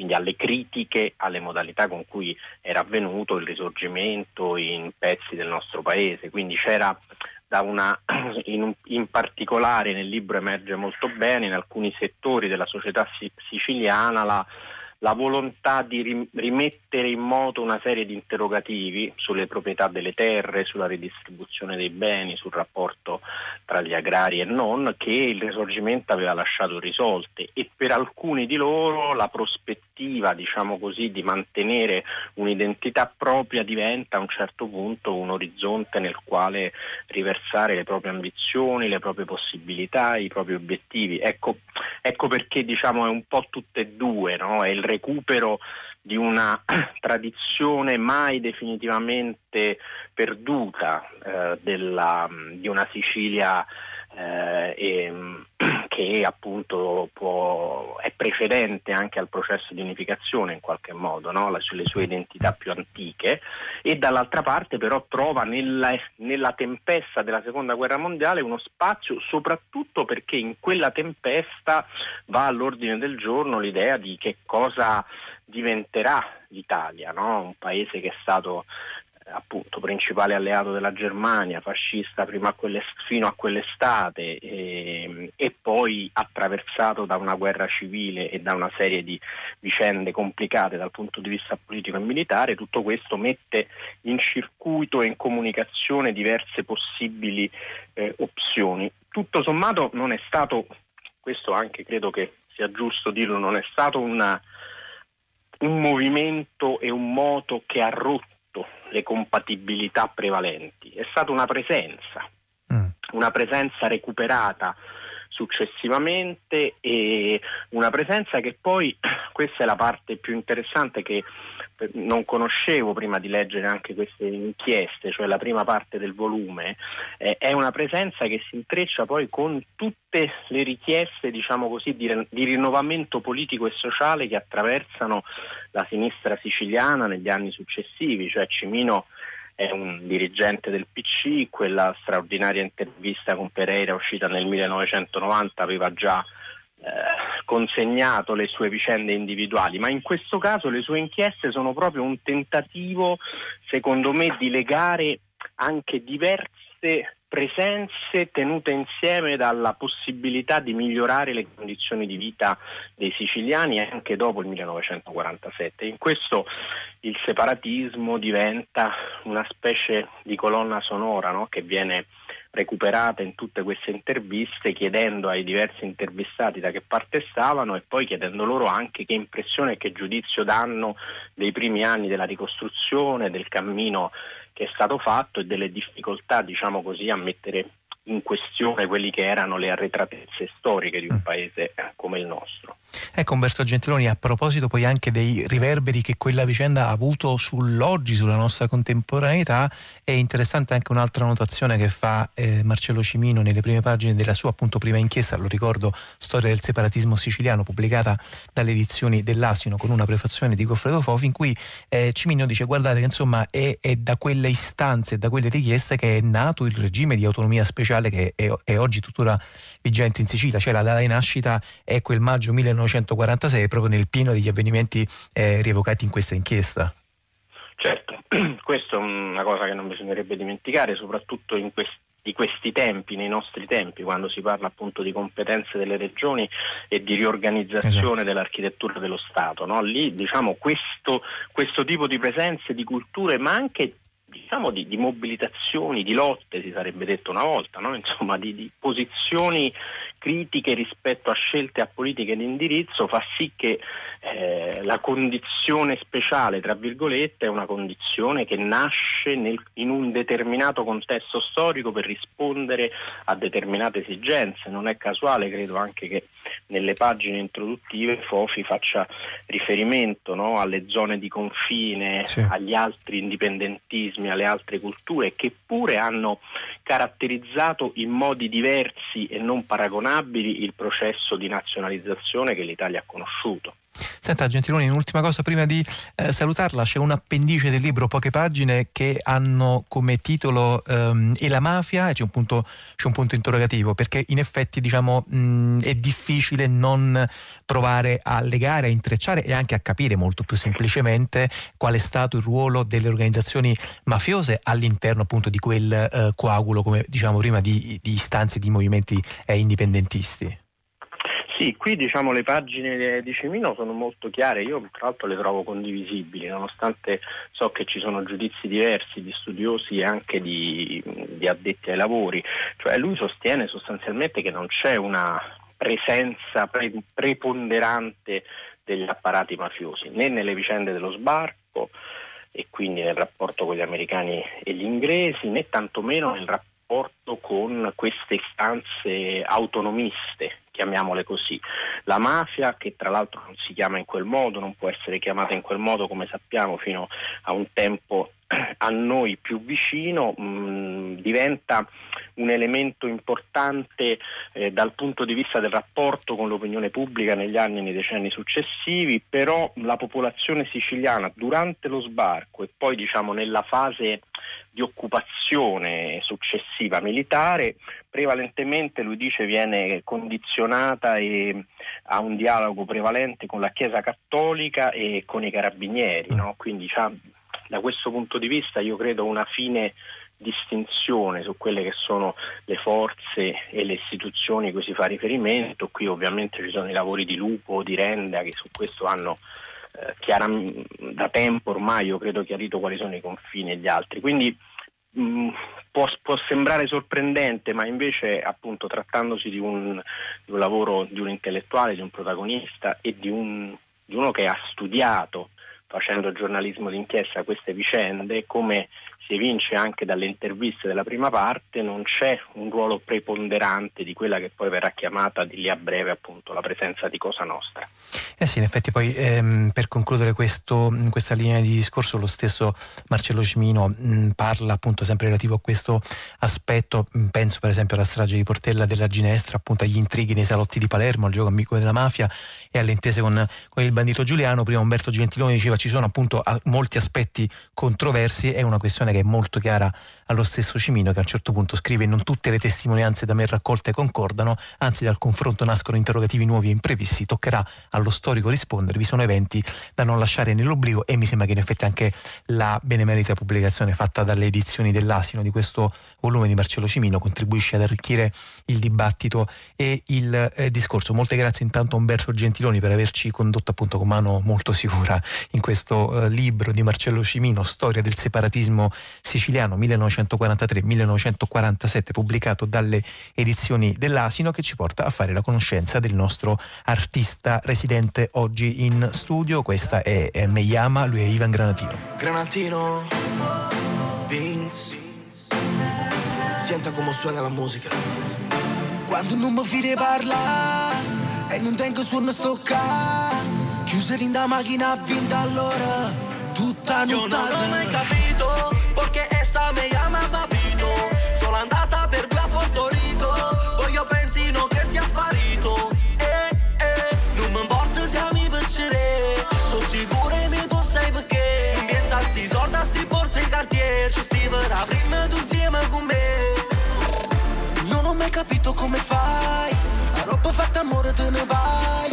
quindi alle critiche alle modalità con cui era avvenuto il risorgimento in pezzi del nostro paese. Quindi c'era da una, in, in, particolare nel libro emerge molto bene in alcuni settori della società siciliana la la volontà di rimettere in moto una serie di interrogativi sulle proprietà delle terre, sulla ridistribuzione dei beni, sul rapporto tra gli agrari e non, che il risorgimento aveva lasciato risolte e per alcuni di loro la prospettiva, diciamo così, di mantenere un'identità propria diventa a un certo punto un orizzonte nel quale riversare le proprie ambizioni, le proprie possibilità, i propri obiettivi. Ecco, ecco perché diciamo è un po' tutte e due, no? è il recupero di una tradizione mai definitivamente perduta eh, della, di una Sicilia eh, e, che appunto può, è precedente anche al processo di unificazione in qualche modo, no? sulle sue identità più antiche e dall'altra parte però trova nella, nella tempesta della seconda guerra mondiale uno spazio soprattutto perché in quella tempesta va all'ordine del giorno l'idea di che cosa diventerà l'Italia, no? un paese che è stato appunto principale alleato della Germania, fascista a fino a quell'estate e, ehm, e, poi attraversato da una guerra civile e da una serie di vicende complicate dal punto di vista politico e militare, tutto questo mette in circuito e in comunicazione diverse possibili eh, opzioni. Tutto sommato non è stato, questo anche credo che sia giusto dirlo, non è stato una, un movimento e un moto che ha rotto le compatibilità prevalenti, è stata una presenza, mm. una presenza recuperata successivamente e una presenza che poi, questa è la parte più interessante che non conoscevo prima di leggere anche queste inchieste, cioè la prima parte del volume, eh, è una presenza che si intreccia poi con tutte le richieste, diciamo così, di, di rinnovamento politico e sociale che attraversano la sinistra siciliana negli anni successivi, cioè Cimino è un dirigente del PC, quella straordinaria intervista con Pereira uscita nel 1990 aveva già eh, consegnato le sue vicende individuali, ma in questo caso le sue inchieste sono proprio un tentativo, secondo me, di legare anche diverse presenze tenute insieme dalla possibilità di migliorare le condizioni di vita dei siciliani anche dopo il 1947. In questo il separatismo diventa una specie di colonna sonora no? che viene recuperata in tutte queste interviste chiedendo ai diversi intervistati da che parte stavano e poi chiedendo loro anche che impressione e che giudizio danno dei primi anni della ricostruzione, del cammino che è stato fatto e delle difficoltà, diciamo così, a mettere in questione quelli che erano le arretratezze storiche di un mm. paese come il nostro. Ecco Umberto Gentiloni, a proposito poi anche dei riverberi che quella vicenda ha avuto sull'oggi, sulla nostra contemporaneità, è interessante anche un'altra notazione che fa eh, Marcello Cimino nelle prime pagine della sua appunto prima inchiesta, lo ricordo, Storia del separatismo siciliano, pubblicata dalle edizioni dell'Asino con una prefazione di Goffredo Fofi, in cui eh, Cimino dice guardate che insomma è, è da quelle istanze, da quelle richieste che è nato il regime di autonomia speciale che è, è oggi tuttora vigente in Sicilia, cioè la data di nascita è quel maggio 1946, proprio nel pieno degli avvenimenti eh, rievocati in questa inchiesta. Certo, questa è una cosa che non bisognerebbe dimenticare, soprattutto in questi di questi tempi, nei nostri tempi, quando si parla appunto di competenze delle regioni e di riorganizzazione esatto. dell'architettura dello Stato. No? Lì diciamo questo, questo tipo di presenze, di culture, ma anche diciamo di, di, mobilitazioni, di lotte, si sarebbe detto una volta, no? insomma di, di, posizioni critiche rispetto a scelte a politiche di indirizzo fa sì che eh, la condizione speciale, tra virgolette, è una condizione che nasce nel, in un determinato contesto storico per rispondere a determinate esigenze. Non è casuale, credo anche che nelle pagine introduttive Fofi faccia riferimento no, alle zone di confine, sì. agli altri indipendentismi, alle altre culture che pure hanno caratterizzato in modi diversi e non paragonabili paragonabili il processo di nazionalizzazione che l'Italia ha conosciuto. Senta Gentiloni, un'ultima cosa prima di eh, salutarla, c'è un appendice del libro, poche pagine, che hanno come titolo ehm, E la mafia? E c'è un, punto, c'è un punto interrogativo, perché in effetti diciamo, mh, è difficile non provare a legare, a intrecciare e anche a capire molto più semplicemente qual è stato il ruolo delle organizzazioni mafiose all'interno appunto di quel eh, coagulo, come diciamo prima, di, di istanze di movimenti eh, indipendentisti. Sì, qui diciamo le pagine di Cimino sono molto chiare, io tra l'altro le trovo condivisibili, nonostante so che ci sono giudizi diversi di studiosi e anche di, di addetti ai lavori, cioè lui sostiene sostanzialmente che non c'è una presenza pre- preponderante degli apparati mafiosi, né nelle vicende dello sbarco e quindi nel rapporto con gli americani e gli inglesi, né tantomeno nel rapporto con queste istanze autonomiste chiamiamole così. La mafia, che tra l'altro non si chiama in quel modo, non può essere chiamata in quel modo come sappiamo fino a un tempo a noi più vicino, mh, mm, diventa un elemento importante eh, dal punto di vista del rapporto con l'opinione pubblica negli anni e nei decenni successivi, però la popolazione siciliana durante lo sbarco e poi diciamo nella fase di occupazione successiva militare, prevalentemente lui dice viene condizionata e a un dialogo prevalente con la Chiesa Cattolica e con i carabinieri, no? quindi cioè, da questo punto di vista io credo una fine distinzione su quelle che sono le forze e le istituzioni a cui si fa riferimento. Qui ovviamente ci sono i lavori di Lupo, di Renda che su questo hanno eh, chiaram- da tempo ormai io credo chiarito quali sono i confini e gli altri. Quindi mh, mm, può, può, sembrare sorprendente, ma invece appunto trattandosi di un, di un, lavoro di un intellettuale, di un protagonista e di, un, di uno che ha studiato facendo giornalismo d'inchiesta queste vicende, come si evince anche dalle interviste della prima parte, non c'è un ruolo preponderante di quella che poi verrà chiamata di lì a breve appunto la presenza di Cosa Nostra. Eh sì, in effetti poi ehm, per concludere questo, questa linea di discorso lo stesso Marcello Cimino mh, parla appunto sempre relativo a questo aspetto, mh, penso per esempio alla strage di Portella della Ginestra, appunto agli intrighi nei salotti di Palermo, al gioco amico della mafia e alle intese con, con il bandito Giuliano, prima Umberto Gentiloni diceva ci sono appunto molti aspetti controversi, è una questione che è molto chiara allo stesso Cimino che a un certo punto scrive non tutte le testimonianze da me raccolte concordano, anzi dal confronto nascono interrogativi nuovi e imprevisti, toccherà allo storico rispondere, vi sono eventi da non lasciare nell'oblio e mi sembra che in effetti anche la benemerita pubblicazione fatta dalle edizioni dell'Asino di questo volume di Marcello Cimino contribuisce ad arricchire il dibattito e il eh, discorso. Molte grazie intanto a Umberto Gentiloni per averci condotto appunto con mano molto sicura in questo eh, libro di Marcello Cimino, Storia del separatismo siciliano 1943-1947, pubblicato dalle edizioni dell'Asino, che ci porta a fare la conoscenza del nostro artista residente oggi in studio. Questa è, Meyama, lui è Ivan Granatino. Granatino, Vince, senta come suona la musica. Quando non mi fide parla e non tengo suono stocca, chiusa in da macchina vinta allora, tutta nottata. Io non ho mai capito me llama papito, sono andata per due a Porto Rico, voglio pensino che sia sparito. Eh, eh, non mi importa se mi piacerei, sono sicuro che tu sai perché. Non pensa a sti soldi, a sti borse cartier, ci stiva da prima tu insieme con me. Non ho mai capito come fai, a roba fatta amore te ne vai.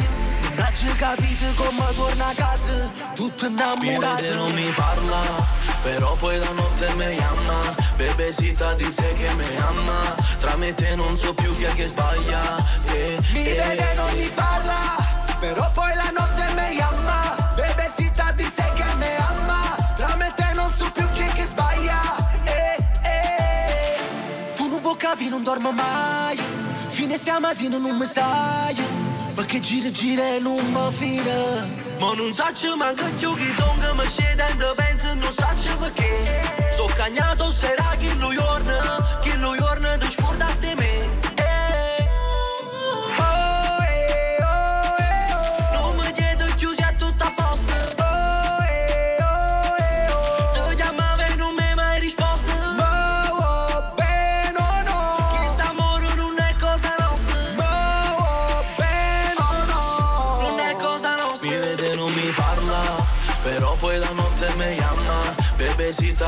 Non hai capito come torna a casa, tutto innamorato. Mi non mi parla, però poi la notte mi chiama. Bebesita dice che mi ama, tra me e te non so più chi è che sbaglia. Eh, mi eh. vede non mi parla, però poi la notte mi chiama. Bebesita dice che mi ama, tra me e te non so più chi è che sbaglia. Eh, eh. Tu non puoi capire, non dormo mai, fine siamo mattino non mi sai. Perché gira gira e non mi fida Ma non saccio manco più chi sono che mi scende penso non saccio perché. So cagnato sarà chi lo giorno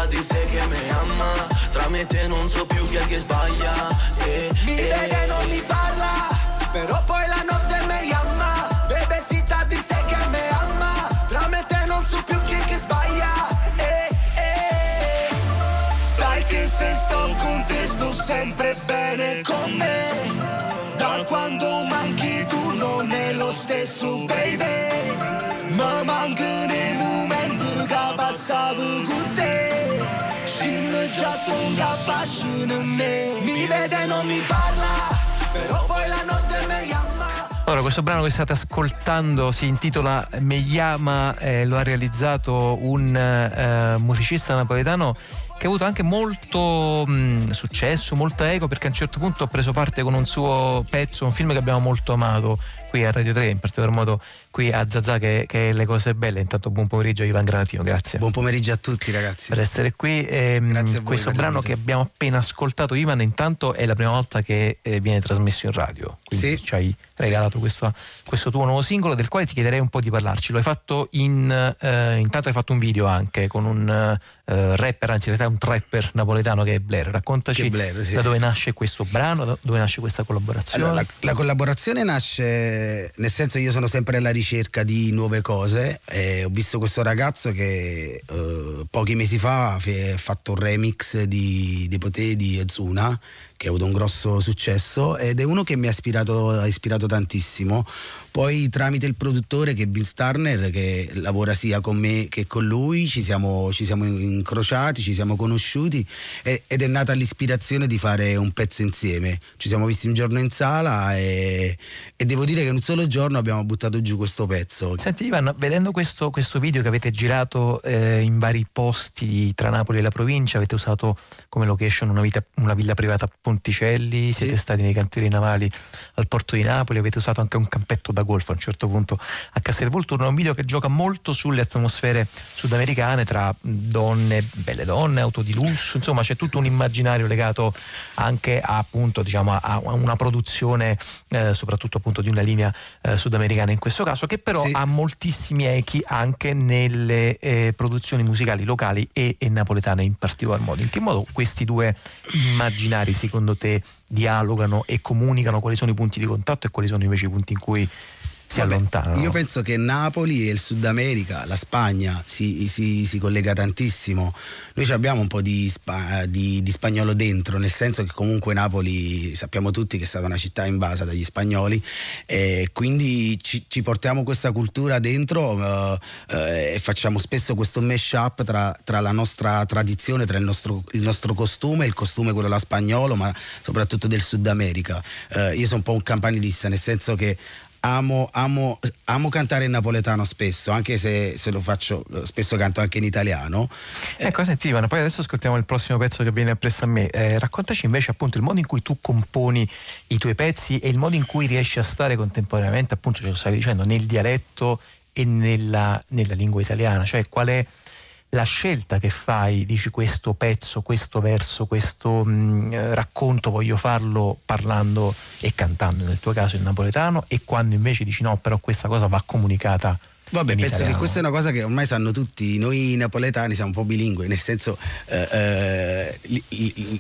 Bebesita dice che mi ama. Tra me e te non so più chi è che sbaglia. Eh, Mi vede non mi parla Però poi la notte mi chiama Bebesita dice che mi ama. Tra me e te non so più chi è che sbaglia. Eh, eh. Sai che se sto con te sto sempre bene con me Mi vede e non mi parla Però poi la notte mi chiama Allora, questo brano che state ascoltando si intitola Me Llama, eh, lo ha realizzato un eh, musicista napoletano che ha avuto anche molto mh, successo, molta eco perché a un certo punto ha preso parte con un suo pezzo, un film che abbiamo molto amato qui a Radio 3, in particolar modo qui a Zazà che, che è Le cose belle. Intanto buon pomeriggio Ivan Granatino, grazie. Buon pomeriggio a tutti ragazzi. Per essere qui, Ehm, Grazie questo brano che abbiamo appena ascoltato Ivan intanto è la prima volta che eh, viene trasmesso in radio, quindi Sì. ci hai regalato questo, questo tuo nuovo singolo del quale ti chiederei un po' di parlarci. Lo hai fatto in, eh, intanto hai fatto un video anche con un eh, rapper, anzi in realtà un trapper napoletano che è Blair. Raccontaci è Blair, sì. da dove nasce questo brano, da dove nasce questa collaborazione. Allora, la, la collaborazione nasce, nel senso io sono sempre alla ricerca di nuove cose. E ho visto questo ragazzo che eh, pochi mesi fa ha fatto un remix di Dei Potè di Azuna che ha avuto un grosso successo ed è uno che mi ha ispirato, ha ispirato tantissimo. Poi tramite il produttore che è Vince Turner che lavora sia con me che con lui ci siamo, ci siamo incrociati, ci siamo conosciuti e- ed è nata l'ispirazione di fare un pezzo insieme. Ci siamo visti un giorno in sala e, e devo dire che in un solo giorno abbiamo buttato giù questo pezzo. Senti Ivan, vedendo questo, questo video che avete girato eh, in vari posti tra Napoli e la provincia, avete usato come location una, vita- una villa privata ponticelli, siete sì. stati nei cantieri navali al porto di Napoli, avete usato anche un campetto da golf a un certo punto a Castelvolturno, è un video che gioca molto sulle atmosfere sudamericane tra donne, belle donne, auto di lusso, insomma c'è tutto un immaginario legato anche a, appunto, diciamo, a una produzione eh, soprattutto appunto di una linea eh, sudamericana in questo caso, che però sì. ha moltissimi echi anche nelle eh, produzioni musicali locali e, e napoletane in particolar modo. In che modo questi due immaginari secondo te dialogano e comunicano quali sono i punti di contatto e quali sono invece i punti in cui si allontanano. Io penso che Napoli e il Sud America, la Spagna, si, si, si collega tantissimo. Noi abbiamo un po' di, spa, di, di, spagnolo dentro, nel senso che comunque Napoli sappiamo tutti che è stata una città invasa dagli spagnoli e quindi ci, ci portiamo questa cultura dentro uh, uh, e facciamo spesso questo mash-up tra, tra, la nostra tradizione, tra il nostro, il nostro costume, il costume quello là spagnolo, ma soprattutto del Sud America. Uh, io sono un po' un campanilista, nel senso che Amo, amo, amo, cantare in napoletano spesso, anche se, se, lo faccio, spesso canto anche in italiano. Ecco, senti Ivana, poi adesso ascoltiamo il prossimo pezzo che viene appresso a me. Eh, raccontaci invece appunto il modo in cui tu componi i tuoi pezzi e il modo in cui riesci a stare contemporaneamente, appunto ce lo stavi dicendo, nel dialetto e nella, nella lingua italiana, cioè qual è la scelta che fai, dici questo pezzo, questo verso, questo mh, mm, racconto voglio farlo parlando e cantando, nel tuo caso il napoletano, e quando invece dici no, però questa cosa va comunicata Vabbè, penso italiano. che questa è una cosa che ormai sanno tutti, noi napoletani siamo un po' bilingue, nel senso eh, eh,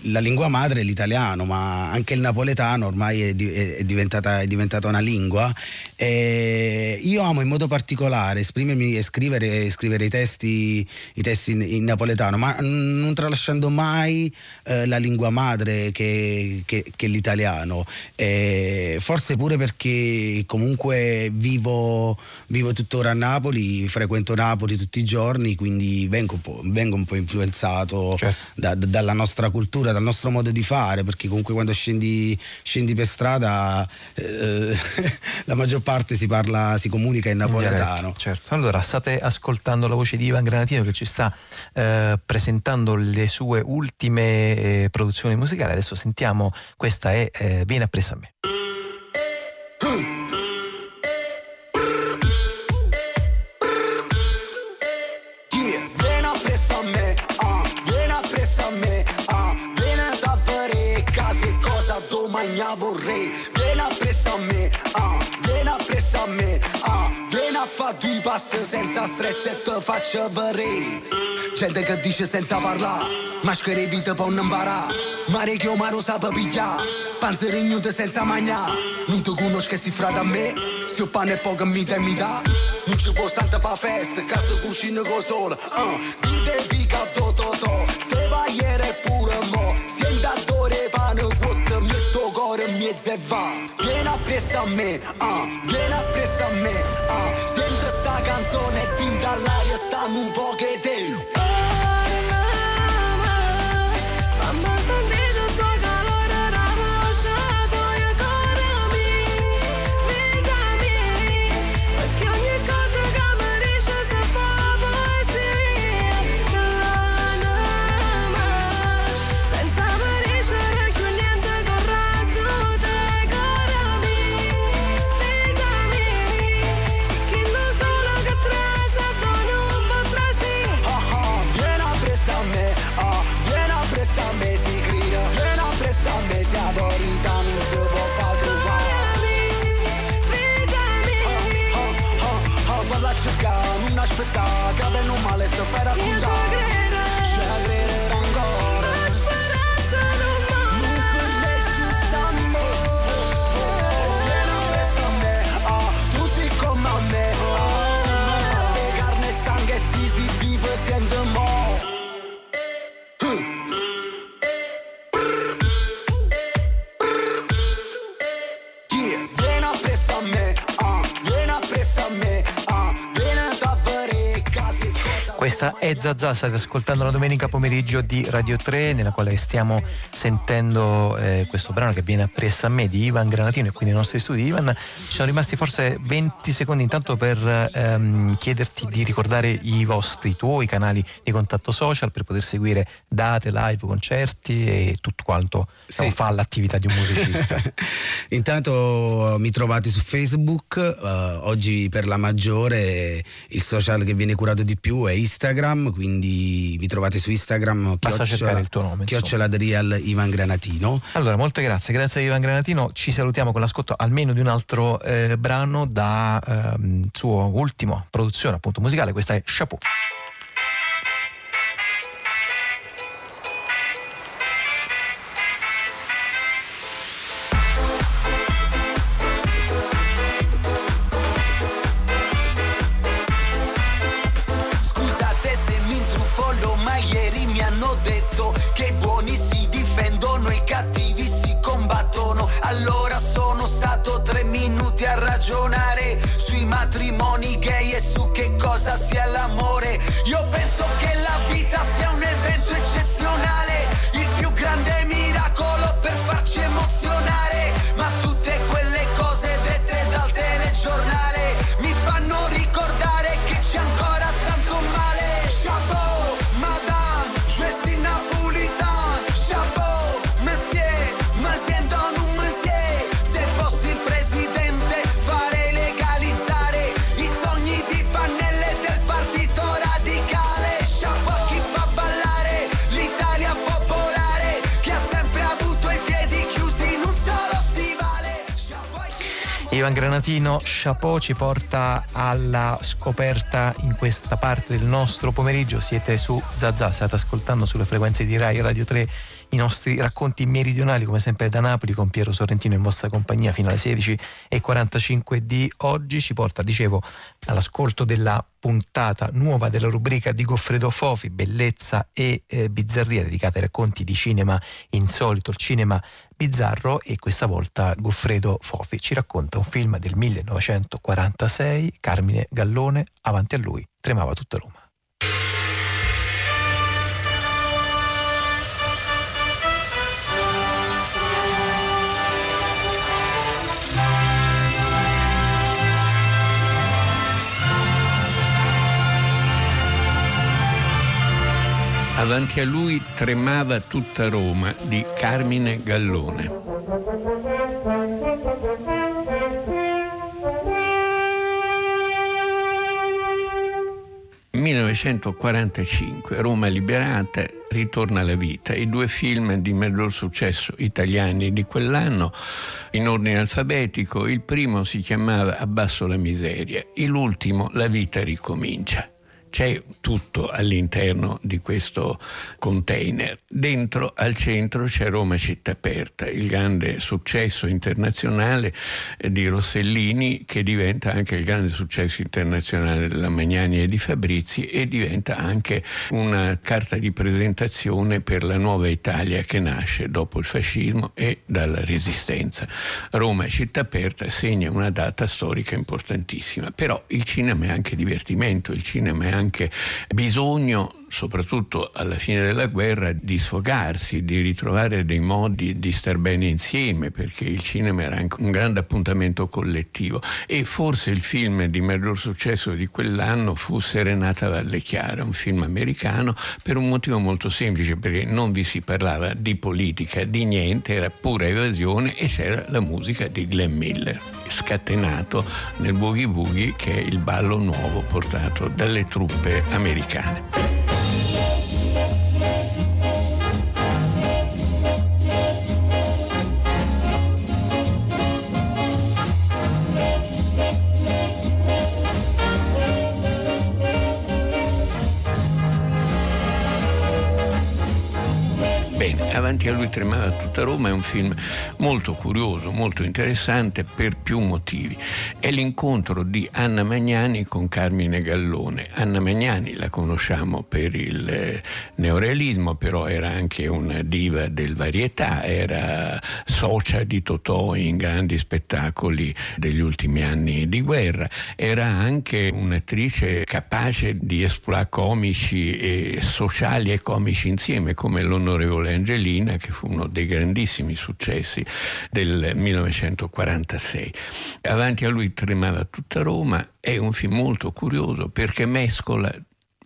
la lingua madre è l'italiano, ma anche il napoletano ormai è, di, è, diventata, è diventata, una lingua. E io amo in modo particolare esprimermi e scrivere, scrivere i testi, i testi in, in, napoletano, ma non tralasciando mai eh, la lingua madre che, che, che è l'italiano. E forse pure perché comunque vivo, vivo tuttora Napoli, frequento Napoli tutti i giorni, quindi vengo un po', vengo un po influenzato certo. da, da, dalla nostra cultura, dal nostro modo di fare, perché comunque quando scendi, scendi per strada eh, la maggior parte si parla, si comunica in napoletano. certo. Allora, state ascoltando la voce di Ivan Granatino che ci sta eh, presentando le sue ultime eh, produzioni musicali. Adesso sentiamo, questa è eh, Viene appresso a me. Magna vorrei. Vieni appresso a me, ah, vieni appresso a me ah, Vieni a fare due passi senza stress e ti faccio vedere Gente che dice senza parlare Maschere vita per non imparare Mare che ma non sa pigliare Panzer ignuto senza mangiare Non ti conosco si frate a me Se ho pane e poco mi te mi dà. Non ci può saltare pa festa Casa cucina con sole uh, Dite fica to to to Ste vagliere pure mo Sienta pane e va Vieni appresso a me, ah, vieni appresso a me, ah. Senti sta canzone e tinta all'aria stanno un po' che È Zazà, state ascoltando la domenica pomeriggio di Radio 3 nella quale stiamo sentendo eh, questo brano che viene appresso a me di Ivan Granatino e quindi nei nostri studi Ivan. Ci sono rimasti forse 20 secondi intanto per ehm, chiederti di ricordare i vostri, i tuoi canali di contatto social per poter seguire date, live, concerti e tutto quanto sì. fa l'attività di un musicista. intanto mi trovate su Facebook, uh, oggi per la maggiore il social che viene curato di più è Instagram, quindi vi trovate su Instagram Basta cercare il tuo nome chiocciola Real Ivan Granatino. Allora, molte grazie, grazie a Ivan Granatino. Ci salutiamo con l'ascolto almeno di un altro eh, brano da eh, suo ultimo produzione appunto musicale, questa è Chapeau. Cosa sia l'amore. Io penso che la vita sia Ivan Granatino, Chapeau ci porta alla scoperta in questa parte del nostro pomeriggio. Siete su Zazà, state ascoltando sulle frequenze di Rai Radio 3 i nostri racconti meridionali, come sempre da Napoli, con Piero Sorrentino in vostra compagnia fino alle 16.45 di oggi. Ci porta, dicevo, all'ascolto della puntata nuova della rubrica di Goffredo Fofi, Bellezza e eh, Bizzarria, dedicata ai racconti di cinema insolito, il cinema bizzarro e questa volta Goffredo Fofi ci racconta un film del 1946, Carmine Gallone, avanti a lui tremava tutta Roma. Avanti a lui tremava tutta Roma di Carmine Gallone. 1945, Roma liberata, ritorna alla vita. I due film di maggior successo italiani di quell'anno, in ordine alfabetico, il primo si chiamava Abbasso la miseria e l'ultimo La vita ricomincia. C'è tutto all'interno di questo container. Dentro, al centro, c'è Roma città aperta, il grande successo internazionale di Rossellini che diventa anche il grande successo internazionale della Magnani e di Fabrizi e diventa anche una carta di presentazione per la nuova Italia che nasce dopo il fascismo e dalla resistenza. Roma città aperta segna una data storica importantissima, però il cinema è anche divertimento, il cinema è anche bisogno soprattutto alla fine della guerra, di sfogarsi, di ritrovare dei modi di star bene insieme, perché il cinema era anche un grande appuntamento collettivo. E forse il film di maggior successo di quell'anno fu Serenata Valle Chiara, un film americano, per un motivo molto semplice, perché non vi si parlava di politica, di niente, era pura evasione e c'era la musica di Glenn Miller, scatenato nel boogie boogie che è il ballo nuovo portato dalle truppe americane. Bene, avanti a lui tremava tutta Roma è un film molto curioso, molto interessante per più motivi. È l'incontro di Anna Magnani con Carmine Gallone. Anna Magnani la conosciamo per il eh, neorealismo, però era anche una diva del varietà, era socia di Totò in grandi spettacoli degli ultimi anni di guerra, era anche un'attrice capace di esploit comici e sociali e comici insieme, come l'onorevole Angelina, che fu uno dei grandissimi successi del 1946. Avanti a lui tremava tutta Roma, è un film molto curioso perché mescola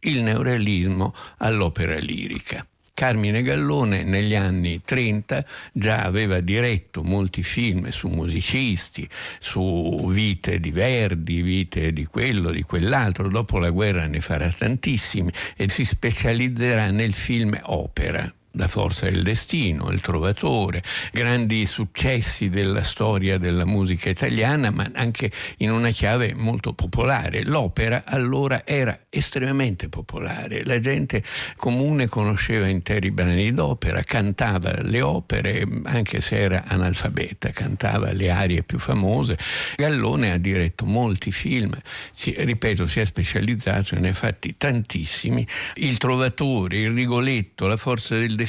il neorealismo all'opera lirica. Carmine Gallone negli anni 30 già aveva diretto molti film su musicisti, su vite di Verdi, vite di quello, di quell'altro, dopo la guerra ne farà tantissimi e si specializzerà nel film opera. La forza del destino, Il Trovatore, grandi successi della storia della musica italiana, ma anche in una chiave molto popolare. L'opera allora era estremamente popolare, la gente comune conosceva interi brani d'opera, cantava le opere, anche se era analfabeta, cantava le arie più famose. Gallone ha diretto molti film, si, ripeto, si è specializzato, ne ha fatti tantissimi. Il Trovatore, Il Rigoletto, La forza del destino,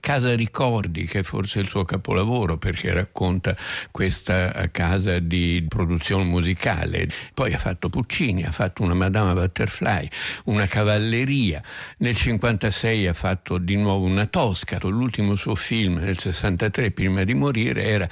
Casa Ricordi, che è forse il suo capolavoro perché racconta questa casa di produzione musicale. Poi ha fatto Puccini, ha fatto una Madama Butterfly, una cavalleria. Nel 1956 ha fatto di nuovo una Tosca. L'ultimo suo film nel 63 prima di morire era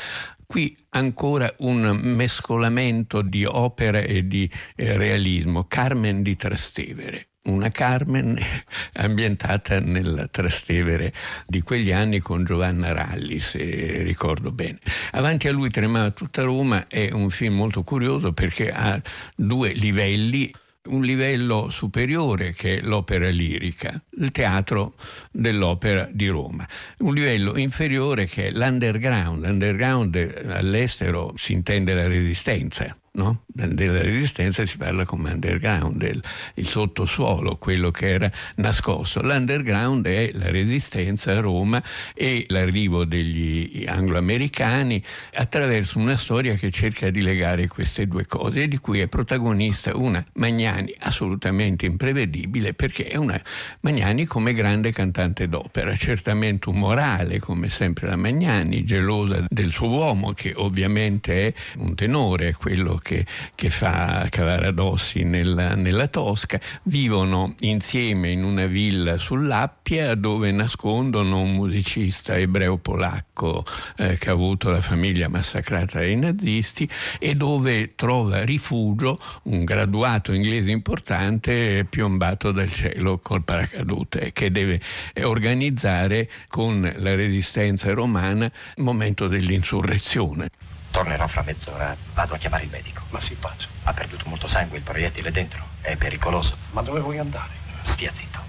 qui ancora un mescolamento di opera e di eh, realismo. Carmen di Trastevere una Carmen ambientata nel Trastevere di quegli anni con Giovanna Ralli, se ricordo bene. Avanti a lui tremava tutta Roma è un film molto curioso perché ha due livelli un livello superiore che è l'opera lirica, il teatro dell'opera di Roma, un livello inferiore che è l'underground. L'underground all'estero si intende la resistenza, no? della resistenza si parla come underground, del, il sottosuolo, quello che era nascosto. L'underground è la resistenza a Roma e l'arrivo degli angloamericani attraverso una storia che cerca di legare queste due cose di cui è protagonista una Magnani assolutamente imprevedibile perché è una Magnani come grande cantante d'opera, certamente umorale come sempre la Magnani, gelosa del suo uomo che ovviamente è un tenore, quello che, che fa Cavaradossi nella, nella Tosca, vivono insieme in una villa sull'Appia dove nascondono un musicista ebreo-polacco eh, che ha avuto la famiglia massacrata dai nazisti e dove trova rifugio un graduato inglese importante piombato dal cielo col paracadute che deve organizzare con la resistenza romana il momento dell'insurrezione. Tornerò fra mezz'ora, vado a chiamare il medico. Ma si pace. Ha perduto molto sangue, il proiettile dentro. È pericoloso. Ma dove vuoi andare? Stia zitto.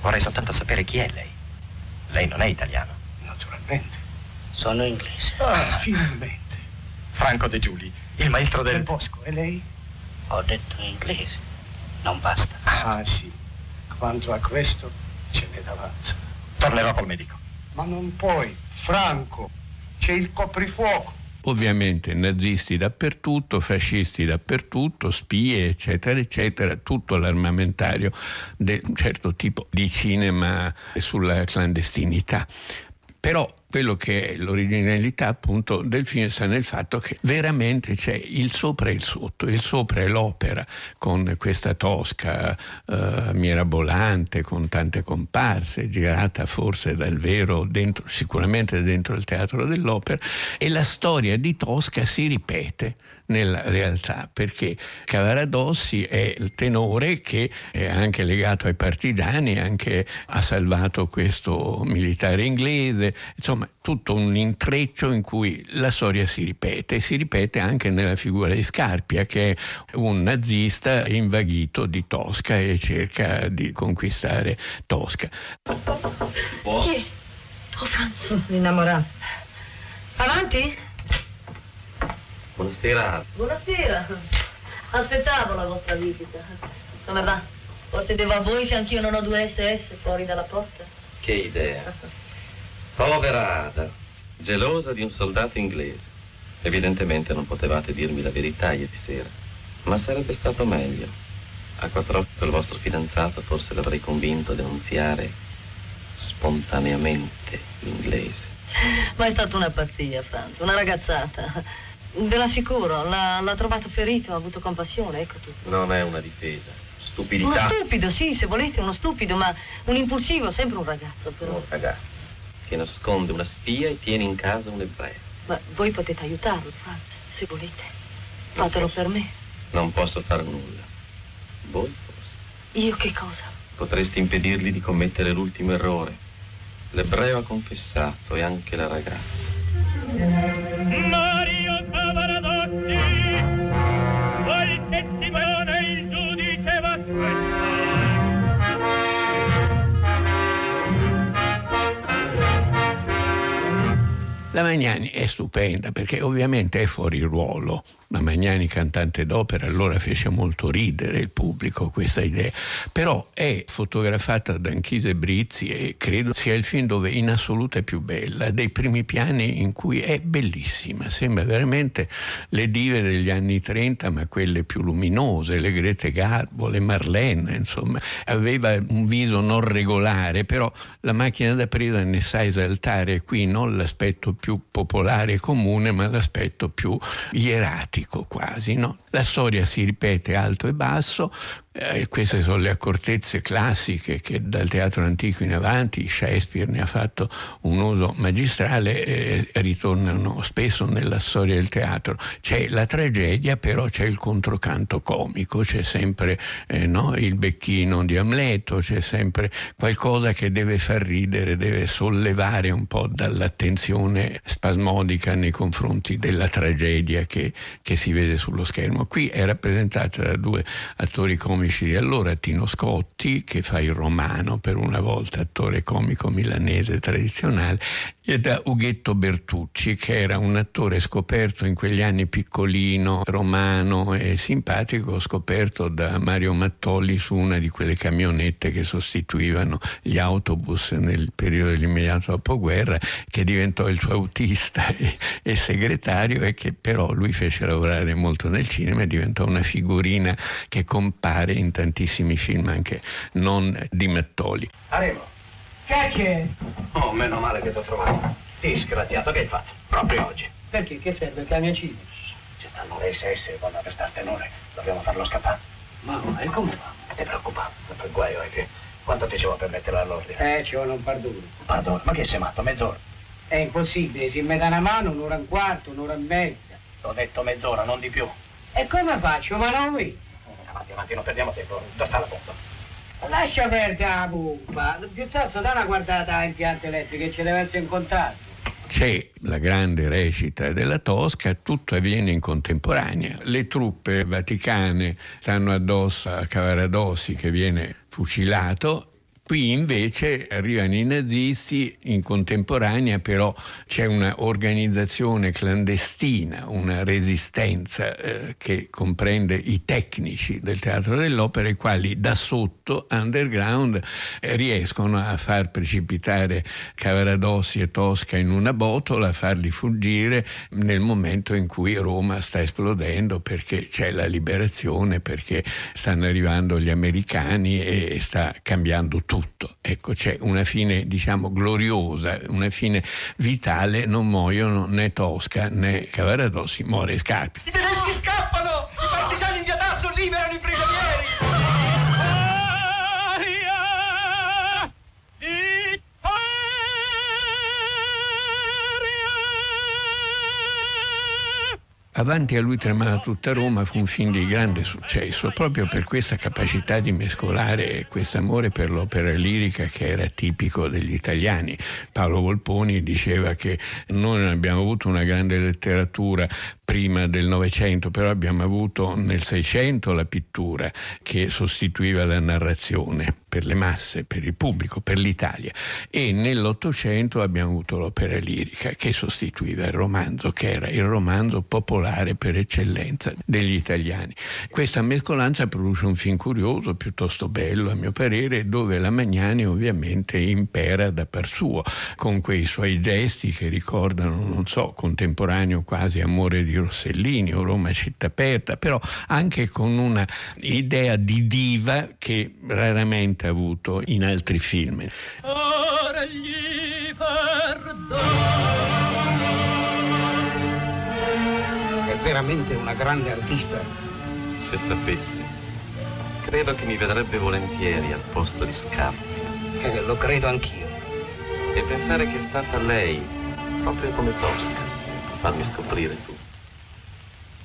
Vorrei soltanto sapere chi è lei. Lei non è italiano. Naturalmente. Sono inglese. Ah, finalmente. Franco De Giuli, il maestro del... Del Bosco, e lei? Ho detto inglese. Non basta. Ah, sì. Quanto a questo, ce n'è d'avanza. Tornerò col medico. Ma non puoi. Franco, c'è il coprifuoco. Ovviamente nazisti dappertutto, fascisti dappertutto, spie, eccetera, eccetera, tutto l'armamentario di un certo tipo di cinema sulla clandestinità. Però quello che è l'originalità appunto del film sta nel fatto che veramente c'è il sopra e il sotto, il sopra è l'opera con questa tosca eh, mirabolante, con tante comparse, girata forse dal vero, dentro, sicuramente dentro il teatro dell'opera, e la storia di Tosca si ripete nella realtà, perché Cavaradossi è il tenore che è anche legato ai partigiani, anche ha salvato questo militare inglese, insomma tutto un intreccio in cui la storia si ripete e si ripete anche nella figura di Scarpia che è un nazista invaghito di Tosca e cerca di conquistare Tosca. Chi? Oh Franz. Innamorato. Avanti? Buonasera. Buonasera. Aspettavo la vostra visita. Come va? Forse devo a voi se anch'io non ho due SS fuori dalla porta? Che idea. Povera Ada, gelosa di un soldato inglese. Evidentemente non potevate dirmi la verità ieri sera, ma sarebbe stato meglio. A quattro occhi il vostro fidanzato forse l'avrei convinto a denunziare spontaneamente l'inglese. Ma è stata una pazzia, Franz, una ragazzata. Ve l'assicuro, l'ha, l'ha trovato ferito, ha avuto compassione, ecco tutto. Non è una difesa, Uno stupidità. stupido, sì, se volete, uno stupido, ma un impulsivo, sempre un ragazzo, però. Un ragazzo che nasconde una spia e tiene in casa un ebreo. Ma voi potete aiutarlo, Franz, se volete. Fatelo per me. Non posso fare nulla. Voi Io che cosa? potreste impedirgli di commettere l'ultimo errore. L'ebreo ha confessato e anche la ragazza. Mario La Magnani è stupenda perché ovviamente è fuori ruolo. La Magnani cantante d'opera allora fece molto ridere il pubblico questa idea, però è fotografata da Anchise Brizzi e credo sia il film dove in assoluto è più bella, dei primi piani in cui è bellissima, sembra veramente le dive degli anni 30 ma quelle più luminose, le Grete Garbo, le Marlene, insomma, aveva un viso non regolare, però la macchina da presa ne sa esaltare. Qui non l'aspetto più popolare e comune ma l'aspetto più ieratico quasi. No? La storia si ripete alto e basso, eh, queste sono le accortezze classiche che dal teatro antico in avanti Shakespeare ne ha fatto un uso magistrale e ritornano spesso nella storia del teatro. C'è la tragedia, però c'è il controcanto comico, c'è sempre eh, no, il becchino di Amleto, c'è sempre qualcosa che deve far ridere, deve sollevare un po' dall'attenzione spasmodica nei confronti della tragedia che, che si vede sullo schermo. Qui è rappresentata da due attori comici di allora, Tino Scotti, che fa il romano per una volta, attore comico milanese tradizionale, e da Ughetto Bertucci, che era un attore scoperto in quegli anni piccolino, romano e simpatico, scoperto da Mario Mattoli su una di quelle camionette che sostituivano gli autobus nel periodo dell'immediato dopoguerra, che diventò il suo autista e, e segretario e che però lui fece lavorare molto nel cinema e diventò una figurina che compare in tantissimi film anche non di Mattoli. Aremo. Che c'è? Oh, meno male che ti ho trovato. Disgraziato, che hai fatto? Proprio oggi. Perché? Che serve? Mi cidi? Ci stanno le SS, vanno a arrestartenore. Dobbiamo farlo scappare. Ma e come fa? Non ti preoccupare. Il guaio è che... Quanto ti ci vuole per metterlo all'ordine? Eh, ci vuole un perdono. Pardon, ma che sei matto? Mezz'ora? È impossibile, si mette una mano un'ora e un quarto, un'ora e mezza. T'ho detto mezz'ora, non di più. E come faccio? Ma non qui. Avanti, avanti, non perdiamo tempo. Dove sta la pompa? Lascia perdere la pompa. Piuttosto dai una guardata a impianto elettrico che ci deve essere in contatto. C'è la grande recita della Tosca, tutto avviene in contemporanea. Le truppe vaticane stanno addosso a Cavaradossi che viene fucilato Qui invece arrivano i nazisti in contemporanea, però c'è un'organizzazione clandestina, una resistenza eh, che comprende i tecnici del teatro dell'opera, i quali da sotto, underground, eh, riescono a far precipitare Cavaradossi e Tosca in una botola, a farli fuggire nel momento in cui Roma sta esplodendo perché c'è la liberazione, perché stanno arrivando gli americani e sta cambiando tutto. Ecco, c'è una fine, diciamo, gloriosa, una fine vitale, non muoiono né Tosca né Cavaradossi, muore Scarpi. I tedeschi scappano! Avanti a lui tremava tutta Roma fu un film di grande successo, proprio per questa capacità di mescolare questo amore per l'opera lirica che era tipico degli italiani. Paolo Volponi diceva che noi non abbiamo avuto una grande letteratura prima del Novecento, però abbiamo avuto nel Seicento la pittura che sostituiva la narrazione per le masse, per il pubblico, per l'Italia. E nell'Ottocento abbiamo avuto l'opera lirica che sostituiva il romanzo, che era il romanzo popolare per eccellenza degli italiani. Questa mescolanza produce un film curioso, piuttosto bello a mio parere, dove la Magnani ovviamente impera da par suo, con quei suoi gesti che ricordano, non so, contemporaneo quasi amore di Rossellini o Roma città aperta, però anche con una idea di diva che raramente ha avuto in altri film. Ora gli È veramente una grande artista. Se sapessi, credo che mi vedrebbe volentieri al posto di Scarpia. Eh, lo credo anch'io. E pensare che è stata lei, proprio come Tosca, a farmi scoprire tutto.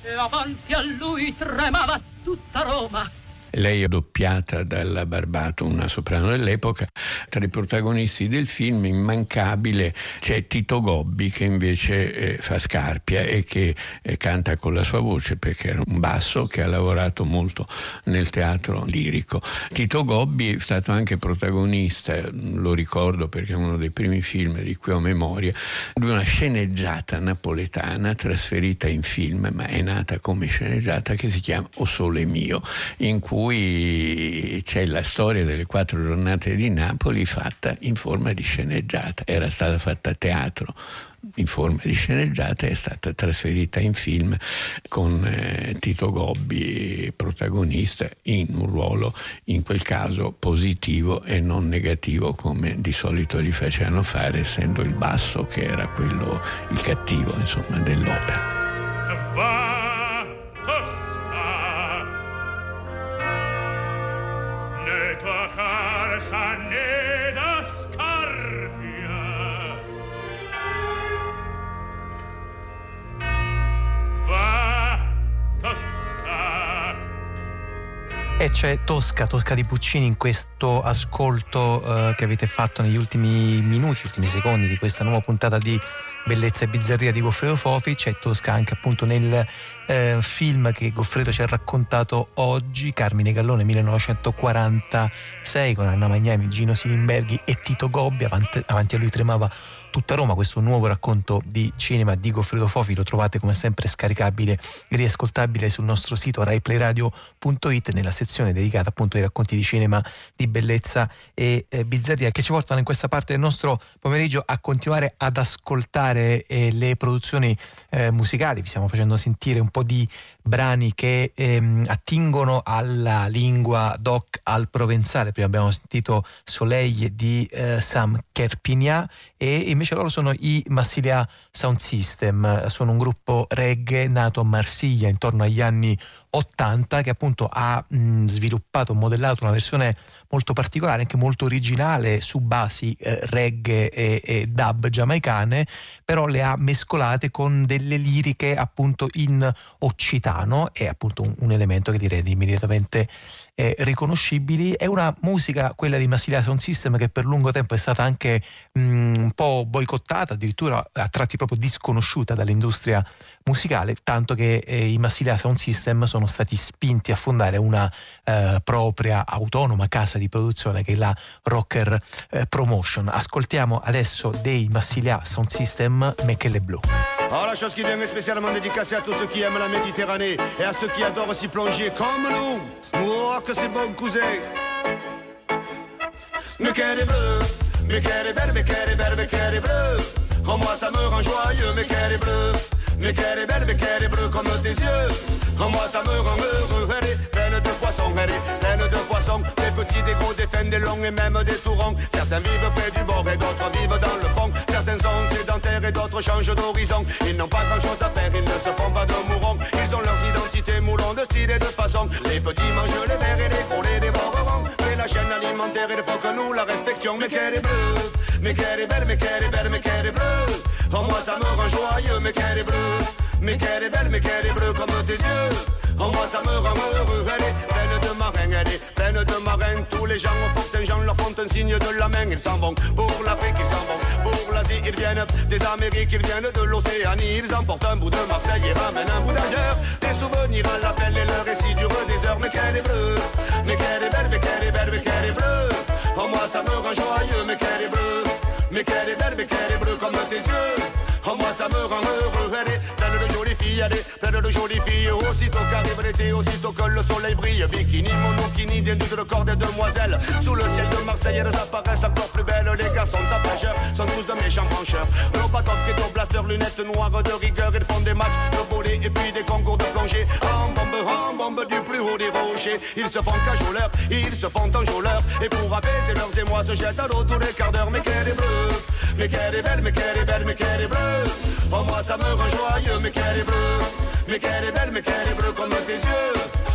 E avanti a lui tremava tutta Roma. Lei è doppiata dalla Barbato, una soprano dell'epoca. Tra i protagonisti del film, immancabile, c'è Tito Gobbi che invece eh, fa Scarpia e che eh, canta con la sua voce perché era un basso che ha lavorato molto nel teatro lirico. Tito Gobbi è stato anche protagonista, lo ricordo perché è uno dei primi film di cui ho memoria, di una sceneggiata napoletana trasferita in film, ma è nata come sceneggiata che si chiama O Sole Mio, in cui cui c'è la storia delle quattro giornate di Napoli fatta in forma di sceneggiata. Era stata fatta a teatro in forma di sceneggiata è stata trasferita in film con eh, Tito Gobbi protagonista in un ruolo in quel caso positivo e non negativo come di solito gli facevano fare essendo il basso che era quello il cattivo insomma dell'opera. E c'è Tosca, Tosca di Puccini in questo ascolto eh, che avete fatto negli ultimi minuti, ultimi secondi di questa nuova puntata di Bellezza e Bizzarria di Goffredo Fofi. C'è Tosca anche appunto nel eh, film che Goffredo ci ha raccontato oggi, Carmine Gallone 1946 con Anna Magnani, Gino Silimberghi e Tito Gobbi, avanti, avanti a lui tremava tutta Roma, questo nuovo racconto di cinema di Goffredo Fofi lo trovate come sempre scaricabile e riascoltabile sul nostro sito raiplayradio.it nella sezione dedicata appunto ai racconti di cinema di bellezza e eh, bizzarria che ci portano in questa parte del nostro pomeriggio a continuare ad ascoltare eh, le produzioni eh, musicali, vi stiamo facendo sentire un po' di brani che ehm, attingono alla lingua doc al provenzale. Prima abbiamo sentito Soleil di eh, Sam Kerpigna e invece loro sono i Massilia Sound System, sono un gruppo reggae nato a Marsiglia intorno agli anni 80 che appunto ha mh, sviluppato, modellato una versione molto particolare, anche molto originale su basi eh, reggae e, e dub giamaicane, però le ha mescolate con delle liriche appunto in occitano, è appunto un, un elemento che direi immediatamente eh, riconoscibili. È una musica, quella di Massilia Sound System, che per lungo tempo è stata anche mh, un po' boicottata, addirittura a tratti proprio disconosciuta dall'industria musicale, tanto che eh, i Massilia Sound System sono stati spinti a fondare una eh, propria autonoma casa di produzione che è la Rocker eh, Promotion. Ascoltiamo adesso dei Massilia Sound System Mechele Blue. Alors la chose qui vient spécialement dédicacée à tous ceux qui aiment la Méditerranée et à ceux qui adorent aussi plonger comme nous. Oh, que c'est bon, cousin. Mais qu'elle est belle, est belle, est bleue. Oh, moi ça me rend joyeux, est bleue. Mais qu'elle est belle, mais qu'elle est bleue comme tes yeux. Oh, moi ça me rend heureux, elle est pleine de poissons, elle est pleine de poissons. Des petits, des gros, des fins, des longs et même des tourons. Certains vivent près du bord et d'autres vivent dans le fond. Certains sont sédentaires et d'autres changent d'horizon. Ils n'ont pas grand chose à faire, ils ne se font pas de mourons. Ils ont leurs identités moulons de style et de façon. Il faut que nous la respections. Mais qu'elle est bleue, mais qu'elle est belle, mais qu'elle est belle, mais qu'elle est bleue. Oh, moi ça me rend joyeux, mais qu'elle est bleue. Mais qu'elle est belle, mais qu'elle est bleue comme tes yeux. Oh, moi ça me rend heureux, elle est les gens au Fort Saint-Jean leur font un signe de la main. Ils s'en vont pour l'Afrique, ils s'en vont pour l'Asie. Ils viennent des Amériques, ils viennent de l'Océanie. Ils emportent un bout de Marseille et ramènent un bout d'ailleurs. Des souvenirs à l'appel et le récit durent des heures. Mais qu'elle est bleue, mais qu'elle est belle, mais qu'elle est belle, mais qu'elle est bleue. ça me rend joyeux, mais qu'elle est bleue. Mais qu'elle est belle, mais qu'elle est bleue comme tes yeux. Oh, moi ça me rend heureux, est filles, de jolies filles. Aussitôt qu'arrive l'été, aussitôt que le soleil brille, bikini, monokini, des nudes de corps des demoiselles. Sous le ciel de Marseille, elles apparaissent encore plus belles. Les garçons tapageurs sont tous de méchants brancheurs. Robocop, ghetto blaster, lunettes noires de rigueur, ils font des matchs de volley et puis des concours de plongée. En bombe, en bombe du plus haut des rochers. Ils se font cajoleurs, ils se font enjôleurs. Et pour apaiser leurs émois, se jettent à l'eau tous les quarts d'heure. Mais qu'elle est bleue, mais qu'elle est belle, mais qu'elle est belle, mais qu'elle est bleue. Oh, moi ça me joyeux, mais qu'elle est bleue. Mais qu'elle est belle, mais qu'elle est bleue comme tes yeux.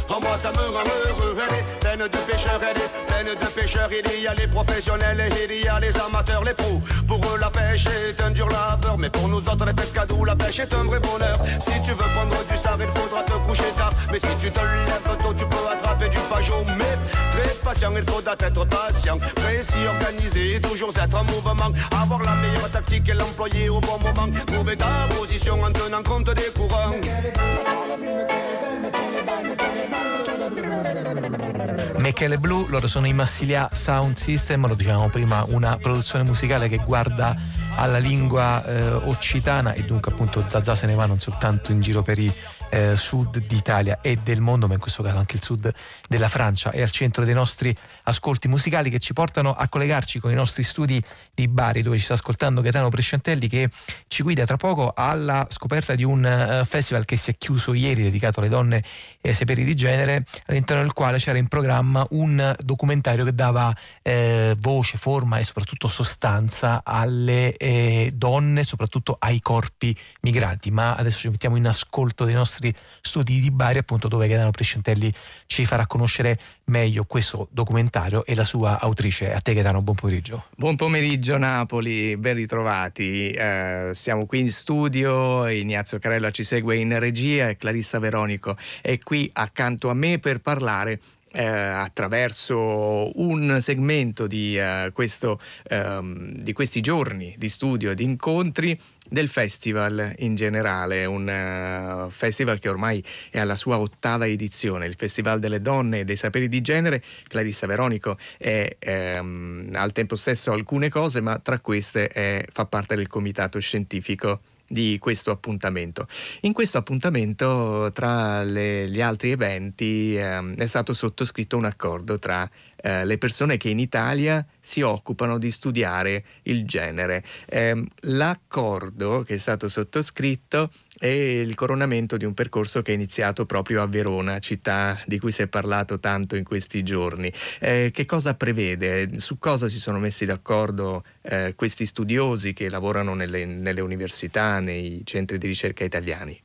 Oh, moi ça me rend heureux, elle est pleine de pêcheurs, elle est pleine de pêcheurs. Il y a les professionnels et il y a les amateurs, les pros. Pour eux, la pêche est un dur labeur, mais pour nous autres, les pescadous, la pêche est un vrai bonheur. Si tu veux prendre du sard, il faudra te coucher tard. Mais si tu te lèves tôt, tu peux attraper du pajot. Mais très patient, il faudra être patient. Précis, organisé, toujours être en mouvement. Avoir la meilleure tactique et l'employer au bon moment. Trouver ta position en tenant compte des courants. Michele Blu, loro sono i Massilia Sound System, lo dicevamo prima, una produzione musicale che guarda alla lingua eh, occitana e dunque appunto Zazà se ne va non soltanto in giro per i eh, sud d'Italia e del mondo, ma in questo caso anche il sud della Francia è al centro dei nostri ascolti musicali che ci portano a collegarci con i nostri studi di Bari dove ci sta ascoltando Gaetano Prescentelli che ci guida tra poco alla scoperta di un uh, festival che si è chiuso ieri dedicato alle donne e ai saperi di genere all'interno del quale c'era in programma un documentario che dava eh, voce, forma e soprattutto sostanza alle eh, donne, soprattutto ai corpi migranti. Ma adesso ci mettiamo in ascolto dei nostri studi di Bari, appunto dove Gaetano Prescentelli ci farà conoscere meglio questo documentario e la sua autrice. A te Gaetano, buon pomeriggio. Buon pomeriggio Napoli, ben ritrovati. Eh, siamo qui in studio, Ignazio Carella ci segue in regia e Clarissa Veronico è qui accanto a me per parlare eh, attraverso un segmento di, eh, questo, ehm, di, questi giorni di studio e di incontri del festival in generale, un uh, festival che ormai è alla sua ottava edizione, il Festival delle Donne e dei Saperi di Genere. Clarissa Veronico è ehm, al tempo stesso alcune cose, ma tra queste è, fa parte del comitato scientifico di questo appuntamento. In questo appuntamento, tra le, gli altri eventi, ehm, è stato sottoscritto un accordo tra eh, le persone che in Italia si occupano di studiare il genere. Eh, l'accordo che è stato sottoscritto è il coronamento di un percorso che è iniziato proprio a Verona, città di cui si è parlato tanto in questi giorni. Eh, che cosa prevede? Su cosa si sono messi d'accordo eh, questi studiosi che lavorano nelle, nelle università, nei centri di ricerca italiani?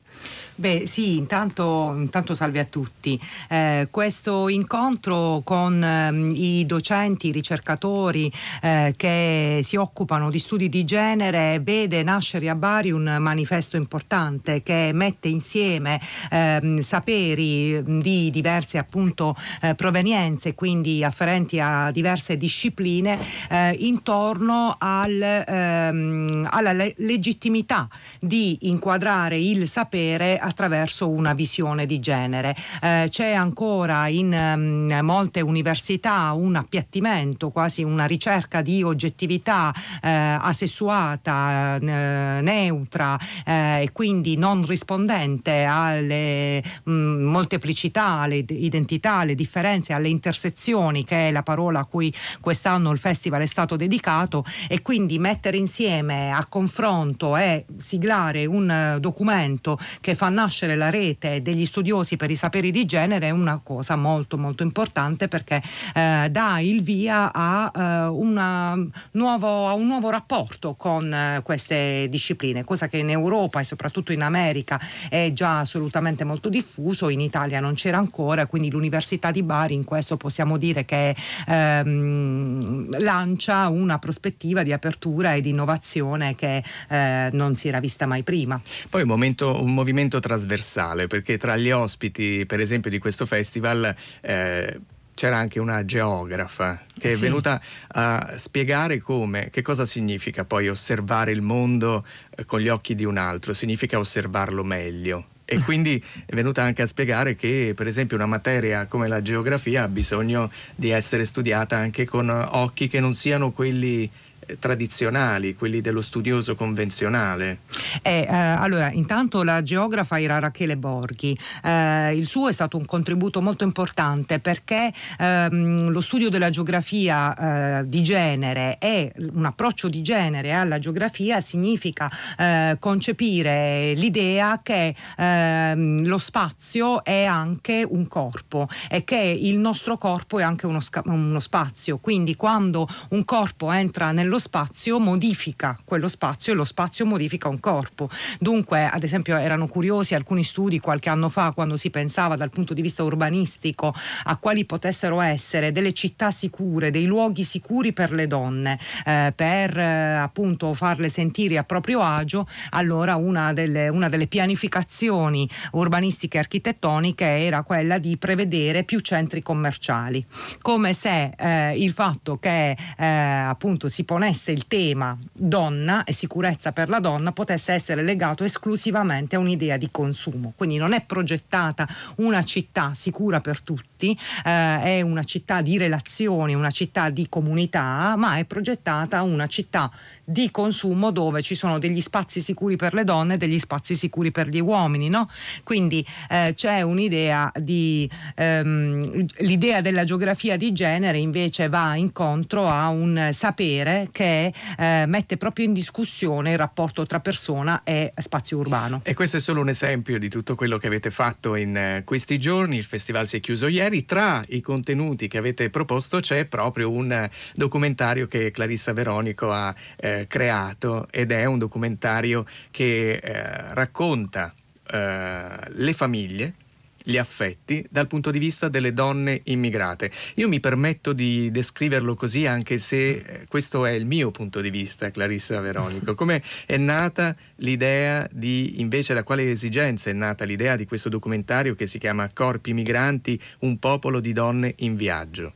Beh sì, intanto, intanto salve a tutti. Eh, questo incontro con eh, i docenti, i ricercatori eh, che si occupano di studi di genere vede nascere a Bari un manifesto importante che mette insieme ehm, saperi di diverse appunto eh, provenienze, quindi afferenti a diverse discipline, eh, intorno al, ehm, alla le- legittimità di inquadrare il sapere attraverso una visione di genere. Eh, c'è ancora in um, molte università un appiattimento, quasi una ricerca di oggettività eh, asessuata, eh, neutra eh, e quindi non rispondente alle mh, molteplicità, alle identità, alle differenze, alle intersezioni, che è la parola a cui quest'anno il festival è stato dedicato, e quindi mettere insieme a confronto e siglare un documento che fa nascere la rete degli studiosi per i saperi di genere è una cosa molto molto importante perché eh, dà il via a, eh, nuovo, a, un nuovo rapporto con eh, queste discipline, cosa che in Europa e soprattutto in America è già assolutamente molto diffuso, in Italia non c'era ancora, quindi l'Università di Bari in questo possiamo dire che ehm, lancia una prospettiva di apertura e di innovazione che eh, non si era vista mai prima. Poi un, momento, un movimento trasversale, perché tra gli ospiti, per esempio, di questo festival eh, c'era anche una geografa che è sì. venuta a spiegare come, che cosa significa poi osservare il mondo eh, con gli occhi di un altro, significa osservarlo meglio e quindi è venuta anche a spiegare che per esempio una materia come la geografia ha bisogno di essere studiata anche con occhi che non siano quelli tradizionali, quelli dello studioso convenzionale? Eh, eh, allora, intanto la geografa era Rachele Borghi. Eh, il suo è stato un contributo molto importante perché ehm, lo studio della geografia eh, di genere e un approccio di genere alla geografia significa eh, concepire l'idea che ehm, lo spazio è anche un corpo e che il nostro corpo è anche uno, uno spazio. Quindi quando un corpo entra nello spazio modifica quello spazio e lo spazio modifica un corpo. Dunque, ad esempio, erano curiosi alcuni studi qualche anno fa quando si pensava dal punto di vista urbanistico a quali potessero essere delle città sicure, dei luoghi sicuri per le donne, eh, per eh, appunto farle sentire a proprio agio. Allora, una delle, una delle pianificazioni urbanistiche e architettoniche era quella di prevedere più centri commerciali, come se eh, il fatto che eh, appunto si ponesse ponesse il tema donna e sicurezza per la donna potesse essere legato esclusivamente a un'idea di consumo. Quindi non è progettata una città sicura per tutti, eh, è una città di relazioni, una città di comunità, ma è progettata una città di consumo dove ci sono degli spazi sicuri per le donne e degli spazi sicuri per gli uomini. No? Quindi eh, c'è un'idea di ehm, l'idea della geografia di genere invece va incontro a un sapere che eh, mette proprio in discussione il rapporto tra persona e spazio urbano. E questo è solo un esempio di tutto quello che avete fatto in eh, questi giorni. Il festival si è chiuso ieri. Tra i contenuti che avete proposto c'è proprio un documentario che Clarissa Veronico ha eh, creato ed è un documentario che eh, racconta eh, le famiglie gli affetti dal punto di vista delle donne immigrate. Io mi permetto di descriverlo così anche se eh, questo è il mio punto di vista, Clarissa Veronico. Come è nata l'idea di, invece da quale esigenza è nata l'idea di questo documentario che si chiama Corpi migranti, un popolo di donne in viaggio?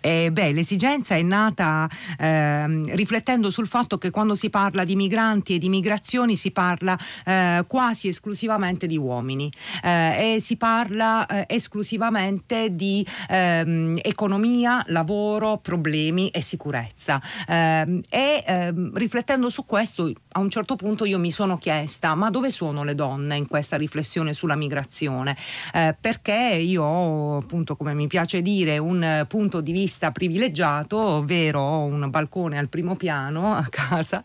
Eh, beh, l'esigenza è nata eh, riflettendo sul fatto che quando si parla di migranti e di migrazioni si parla eh, quasi esclusivamente di uomini eh, e si parla eh, esclusivamente di ehm, economia, lavoro, problemi e sicurezza. Ehm, e ehm, riflettendo su questo, a un certo punto io mi sono chiesta ma dove sono le donne in questa riflessione sulla migrazione? Eh, perché io ho appunto, come mi piace dire, un punto di vista privilegiato, ovvero ho un balcone al primo piano a casa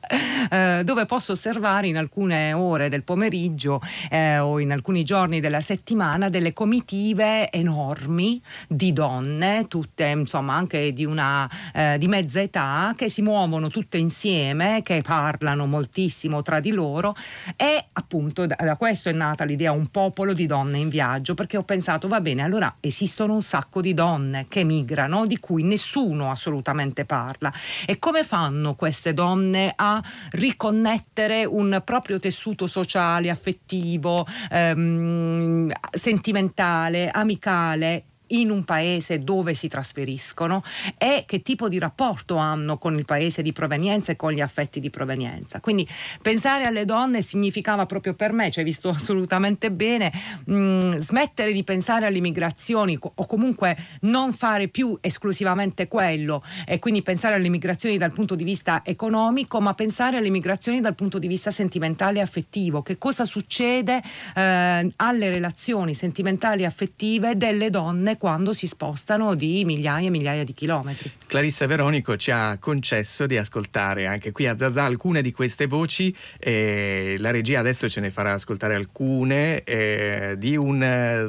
eh, dove posso osservare in alcune ore del pomeriggio eh, o in alcuni giorni della settimana delle comitive enormi di donne, tutte insomma anche di una eh, di mezza età, che si muovono tutte insieme, che parlano moltissimo tra di loro. E appunto da, da questo è nata l'idea un popolo di donne in viaggio perché ho pensato va bene allora esistono un sacco di donne che migrano di cui nessuno assolutamente parla. E come fanno queste donne a riconnettere un proprio tessuto sociale, affettivo, ehm, sentimentale, amicale in un paese dove si trasferiscono e che tipo di rapporto hanno con il paese di provenienza e con gli affetti di provenienza. Quindi pensare alle donne significava proprio per me, ci hai visto assolutamente bene, mh, mm, smettere di pensare alle migrazioni o comunque non fare più esclusivamente quello e quindi pensare alle migrazioni dal punto di vista economico, ma pensare alle migrazioni dal punto di vista sentimentale e affettivo. Che cosa succede eh, alle relazioni sentimentali e affettive delle donne quando si spostano di migliaia e migliaia di chilometri. Clarissa Veronico ci ha concesso di ascoltare anche qui a Zazà alcune di queste voci, eh, la regia adesso ce ne farà ascoltare alcune eh, di un eh,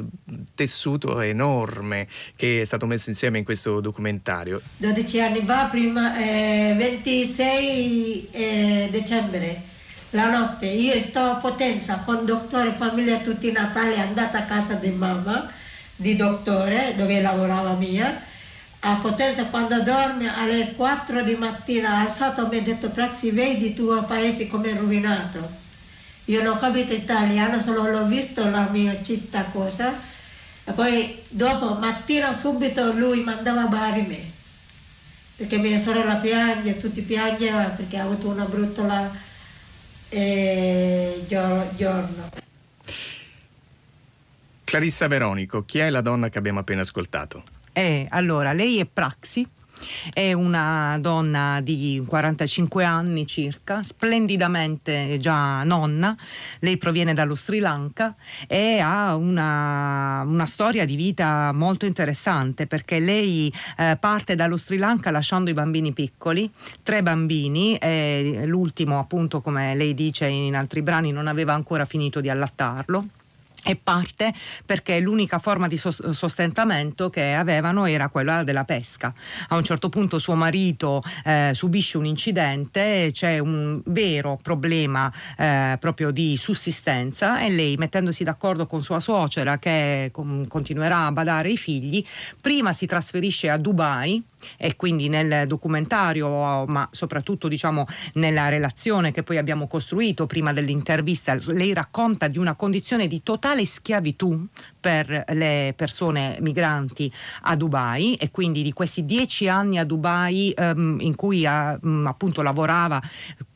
tessuto enorme che è stato messo insieme in questo documentario. 12 anni fa, prima 26 eh, eh, dicembre la notte io sto a Potenza con dottore famiglia tutti i Natali andata a casa di mamma di dottore dove lavorava mia. A Potenza quando dorme alle 4 di mattina alzato mi ha detto Praxi vedi il tuo paese come è rovinato. Io non ho capito italiano solo l'ho visto la mia città cosa. E poi dopo mattina subito lui mandava a Bari me. Perché mia sorella piange tutti piangevano perché ha avuto una brutta eh, giorno Clarissa Veronico, chi è la donna che abbiamo appena ascoltato? Eh, allora, lei è Praxi, è una donna di 45 anni circa, splendidamente già nonna. Lei proviene dallo Sri Lanka e ha una, una storia di vita molto interessante perché lei eh, parte dallo Sri Lanka lasciando i bambini piccoli, tre bambini, e l'ultimo appunto come lei dice in altri brani non aveva ancora finito di allattarlo e parte perché l'unica forma di sostentamento che avevano era quella della pesca. A un certo punto suo marito eh, subisce un incidente, c'è un vero problema eh, proprio di sussistenza e lei mettendosi d'accordo con sua suocera che com- continuerà a badare i figli, prima si trasferisce a Dubai e quindi nel documentario, ma soprattutto diciamo nella relazione che poi abbiamo costruito prima dell'intervista, lei racconta di una condizione di totale schiavitù per le persone migranti a Dubai e quindi di questi dieci anni a Dubai ehm, in cui ha, mh, mm, appunto lavorava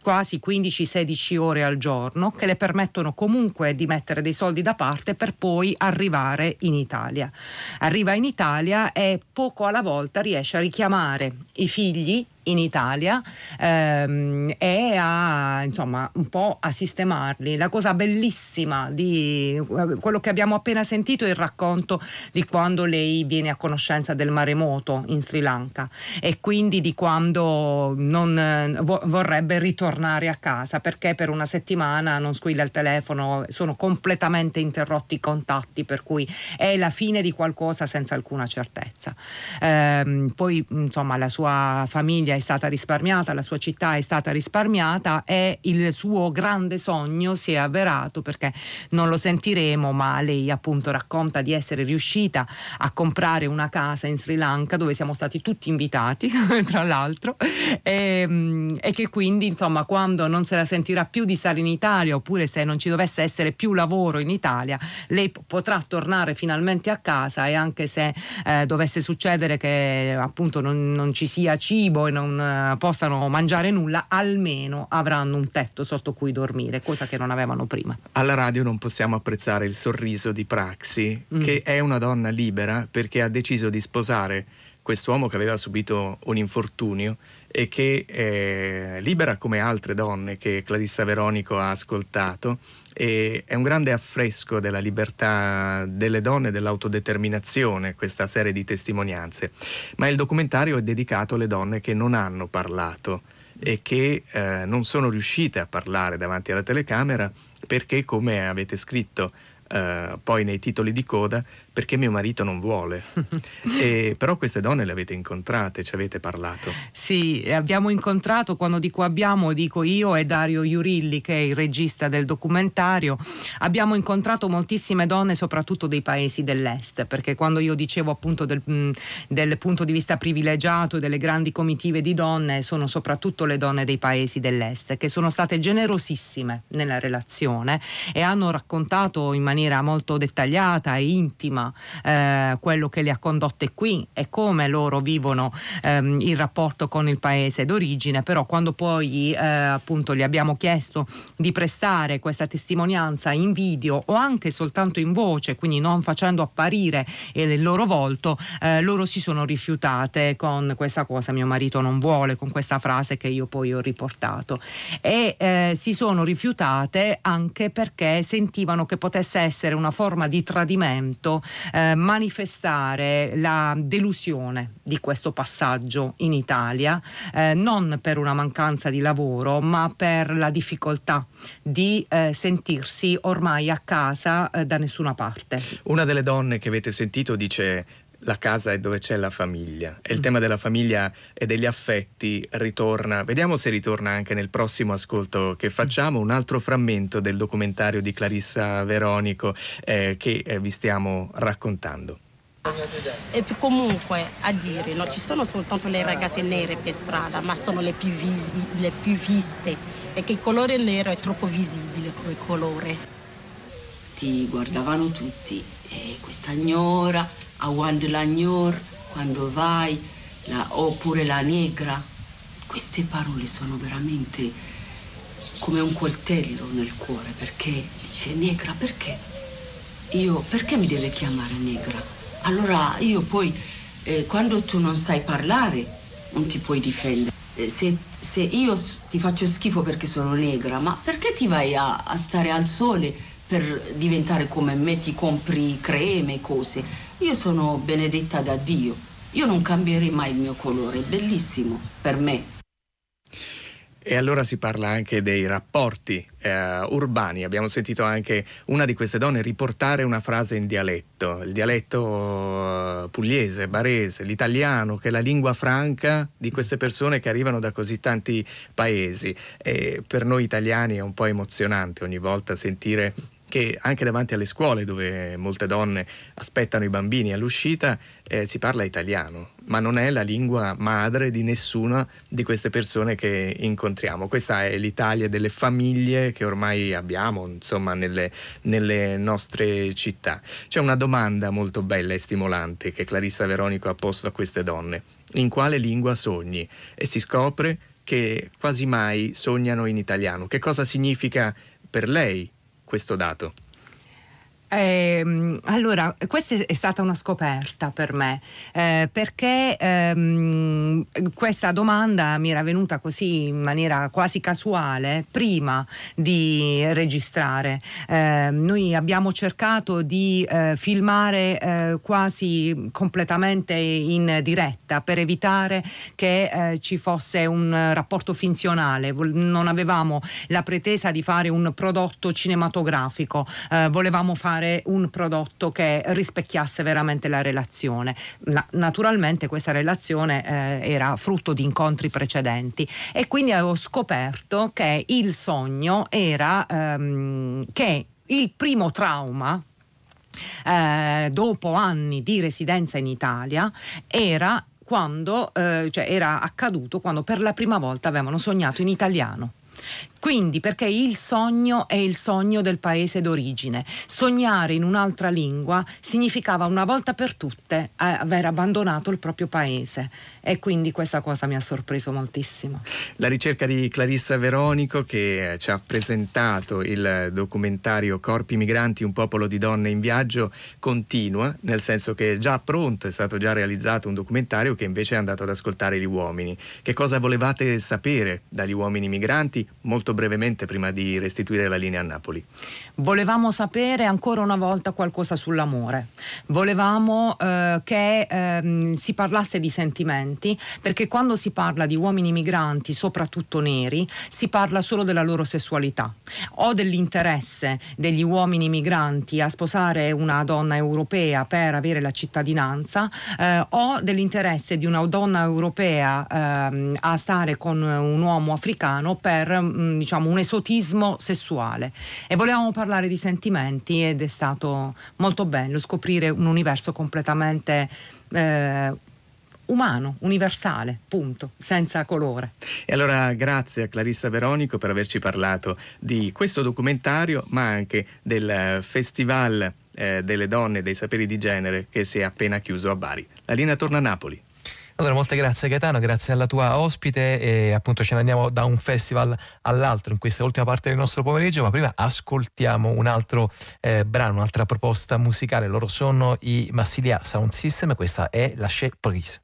quasi 15-16 ore al giorno che le permettono comunque di mettere dei soldi da parte per poi arrivare in Italia. Arriva in Italia e poco alla volta riesce a richiamare i figli in Italia ehm, e a insomma un po' a sistemarli. La cosa bellissima di quello che abbiamo appena sentito è il racconto di quando lei viene a conoscenza del maremoto in Sri Lanka e quindi di quando non vo- vorrebbe ritornare a casa perché per una settimana non squilla il telefono, sono completamente interrotti i contatti per cui è la fine di qualcosa senza alcuna certezza. Ehm, poi insomma la sua famiglia è stata risparmiata, la sua città è stata risparmiata e il suo grande sogno si è avverato perché non lo sentiremo, ma lei appunto racconta di essere riuscita a comprare una casa in Sri Lanka dove siamo stati tutti invitati, tra l'altro, e, mm, e che quindi insomma quando non se la sentirà più di stare in Italia oppure se non ci dovesse essere più lavoro in Italia, lei potrà tornare finalmente a casa e anche se eh, dovesse succedere che appunto non, non ci sia cibo e non non eh, possano mangiare nulla, almeno avranno un tetto sotto cui dormire, cosa che non avevano prima. Alla radio non possiamo apprezzare il sorriso di Praxi, mm. che è una donna libera perché ha deciso di sposare quest'uomo che aveva subito un infortunio e che è libera come altre donne che Clarissa Veronico ha ascoltato e è un grande affresco della libertà delle donne e dell'autodeterminazione questa serie di testimonianze. Ma il documentario è dedicato alle donne che non hanno parlato e che eh, non sono riuscite a parlare davanti alla telecamera perché come avete scritto eh, poi nei titoli di coda perché mio marito non vuole. e, però queste donne le avete incontrate, ci avete parlato. Sì, abbiamo incontrato, quando dico abbiamo, dico io e Dario Iurilli, che è il regista del documentario. Abbiamo incontrato moltissime donne, soprattutto dei paesi dell'est, perché quando io dicevo appunto del, mm, del punto di vista privilegiato delle grandi comitive di donne, sono soprattutto le donne dei paesi dell'est, che sono state generosissime nella relazione e hanno raccontato in maniera molto dettagliata e intima eh, quello che le ha condotte qui e come loro vivono ehm, il rapporto con il paese d'origine, però quando poi eh, appunto gli abbiamo chiesto di prestare questa testimonianza in video o anche soltanto in voce, quindi non facendo apparire il loro volto, eh, loro si sono rifiutate con questa cosa mio marito non vuole, con questa frase che io poi ho riportato. E eh, si sono rifiutate anche perché sentivano che potesse essere una forma di tradimento eh, manifestare la delusione di questo passaggio in Italia, eh, non per una mancanza di lavoro, ma per la difficoltà di eh, sentirsi ormai a casa eh, da nessuna parte. Una delle donne che avete sentito dice la casa è dove c'è la famiglia. E il tema della famiglia e degli affetti ritorna, vediamo se ritorna anche nel prossimo ascolto che facciamo, un altro frammento del documentario di Clarissa Veronico eh, che eh, vi stiamo raccontando. E comunque a dire, non ci sono soltanto le ragazze nere per strada, ma sono le più, visi, le più viste, perché il colore nero è troppo visibile come colore. Ti guardavano tutti, e questa gnora, a Wand Lagnor, quando vai, la, oppure la negra. Queste parole sono veramente come un coltello nel cuore perché dice negra perché? io perché mi deve chiamare negra? Allora io poi, eh, quando tu non sai parlare, non ti puoi difendere. Eh, se, se, io ti faccio schifo perché sono negra, ma perché ti vai a, a stare al sole per diventare come me, ti compri creme, cose? Io sono benedetta da Dio. Io non cambierei mai il mio colore, è bellissimo per me. E allora si parla anche dei rapporti eh, urbani. Abbiamo sentito anche una di queste donne riportare una frase in dialetto, il dialetto eh, pugliese, barese, l'italiano, che è la lingua franca di queste persone che arrivano da così tanti paesi. E per noi italiani è un po' emozionante ogni volta sentire che anche davanti alle scuole dove molte donne aspettano i bambini all'uscita eh, si parla italiano, ma non è la lingua madre di nessuna di queste persone che incontriamo. Questa è l'Italia delle famiglie che ormai abbiamo, insomma, nelle, nelle nostre città. C'è una domanda molto bella e stimolante che Clarissa Veronico ha posto a queste donne. In quale lingua sogni? E si scopre che quasi mai sognano in italiano. Che cosa significa per lei questo dato? Eh, allora, questa è stata una scoperta per me, eh, perché ehm, questa domanda mi era venuta così in maniera quasi casuale prima di registrare. Eh, noi abbiamo cercato di eh, filmare eh, quasi completamente in diretta per evitare che eh, ci fosse un rapporto finzionale. Non avevamo la pretesa di fare un prodotto cinematografico, volevamo fare fare un prodotto che rispecchiasse veramente la relazione. Na- naturalmente questa relazione eh, era frutto di incontri precedenti e quindi avevo scoperto che il sogno era ehm, che il primo trauma eh, dopo anni di residenza in Italia era quando eh, cioè era accaduto quando per la prima volta avevano sognato in italiano. Quindi perché il sogno è il sogno del paese d'origine. Sognare in un'altra lingua significava una volta per tutte eh, aver abbandonato il proprio paese e quindi questa cosa mi ha sorpreso moltissimo. La ricerca di Clarissa Veronico che ci ha presentato il documentario Corpi migranti, un popolo di donne in viaggio continua, nel senso che è già pronto, è stato già realizzato un documentario che invece è andato ad ascoltare gli uomini. Che cosa volevate sapere dagli uomini migranti? molto brevemente prima di restituire la linea a Napoli. Volevamo sapere ancora una volta qualcosa sull'amore, volevamo eh, che eh, si parlasse di sentimenti, perché quando si parla di uomini migranti, soprattutto neri, si parla solo della loro sessualità o dell'interesse degli uomini migranti a sposare una donna europea per avere la cittadinanza eh, o dell'interesse di una donna europea ehm, a stare con un uomo africano per mm, diciamo, un esotismo sessuale. E volevamo parlare di sentimenti ed è stato molto bello scoprire un universo completamente eh, umano, universale, punto, senza colore. E allora grazie a Clarissa Veronico per averci parlato di questo documentario, ma anche del Festival eh, delle donne e dei saperi di genere che si è appena chiuso a Bari. La linea torna a Napoli. Allora, molte grazie Gaetano, grazie alla tua ospite e appunto ce ne andiamo da un festival all'altro in questa ultima parte del nostro pomeriggio, ma prima ascoltiamo un altro eh, brano, un'altra proposta musicale. Loro sono i Massilia Sound System e questa è la Chez Prise.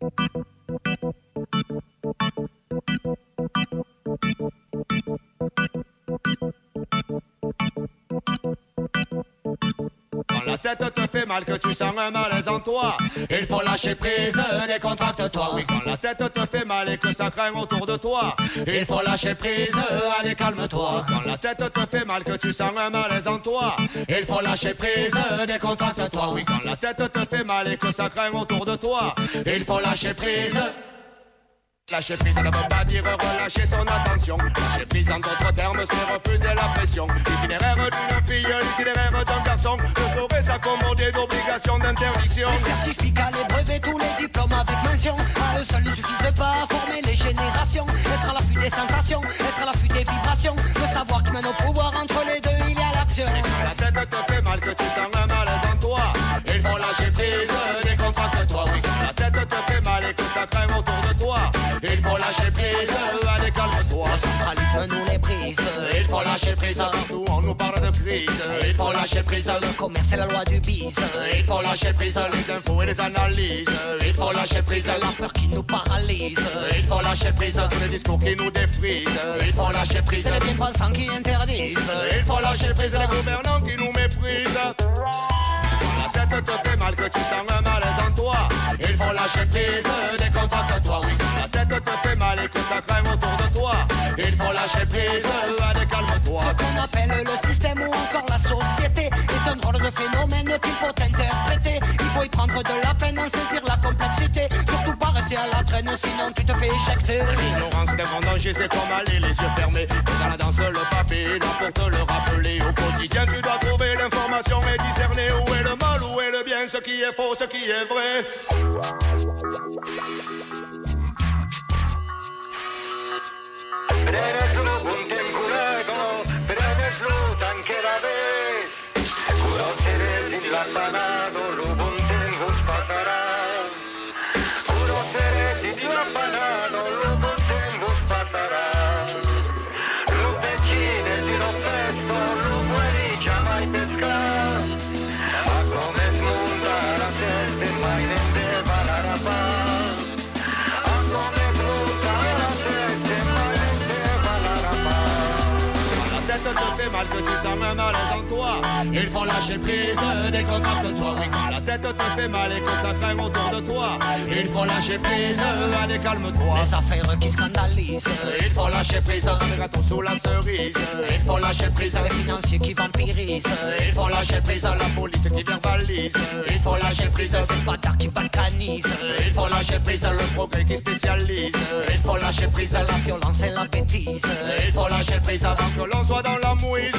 Tête te fait mal, que tu sens un malaise en toi. Il faut lâcher prise, décontracte-toi. Oui, quand la tête te fait mal et que ça craint autour de toi. Il faut lâcher prise, allez calme-toi. Quand la tête te fait mal, que tu sens un malaise en toi. Il faut lâcher prise, décontracte-toi. Oui, quand la tête te fait mal et que ça craint autour de toi. Il faut lâcher prise. Lâcher prise ne veut pas dire relâcher son attention. Lâcher prise en d'autres termes, c'est refuser la pression. L'itinéraire d'une fille, l'itinéraire d'un garçon ne saurait s'accommoder d'obligations d'interdiction. Les certificats, les brevets, tous les diplômes avec mention. À eux seuls ne suffisent pas à former les générations. Être à l'affût des sensations, être à l'affût des vibrations. Le savoir qui mène au pouvoir, entre les deux, il y a l'action. La tête te fait mal, que tu sens un malaise en toi. Il faut lâcher prise, décontracte-toi. Oui, la tête te fait mal et que ça craint autour de toi. Il faut lâcher prise, allez calme-toi. Centralisme nous les prie bise. Il faut lâcher prise. Nous, on nous parle de crise. Il faut lâcher prise. Le commerce c'est la loi du bise. Il faut lâcher prise. Les infos et les analyses. Il faut lâcher prise. La peur qui nous paralyse. Il faut lâcher prise. Tous les discours qui nous défrisent. Il faut lâcher prise. Les bien-pensants qui interdisent. Il faut lâcher prise. Les gouvernants qui nous méprisent. La tête te fait mal que tu sens un faut lâcher prise. Décontracte-toi. Oui. La tête te fait mal et que ça craint autour de toi. Il faut lâcher prise. Allez, calme-toi. Ce qu'on appelle le système ou encore la société est un drôle de phénomène qu'il faut interpréter. Il faut y prendre de la peine, en saisir la sinon tu te fais éjecter. L'ignorance d'un grand danger, c'est comme aller les yeux fermés. Dans la danse, le papier, là pour te le rappeler. Au quotidien, tu dois trouver l'information et discerner où est le mal, où est le bien, ce qui est faux, ce qui est vrai. La vez. Tête te malaise en toi. Il faut lâcher prise, décontracte-toi. Oui, Quand la tête te fait mal et que ça craint autour de toi. il faut lâcher prise. Allez, calme-toi. Les affaires qui scandalisent. Il faut lâcher prise. Les gâteaux sous la cerise. Il faut lâcher prise. Les financiers qui vampirisent. Il faut lâcher prise. La police qui verbalise. Il faut lâcher prise. C'est pas qui balkanise. Il faut lâcher prise. Le progrès qui spécialise. Il faut lâcher prise. La violence et la bêtise. Il faut lâcher prise. Avant que l'on soit dans la mouise.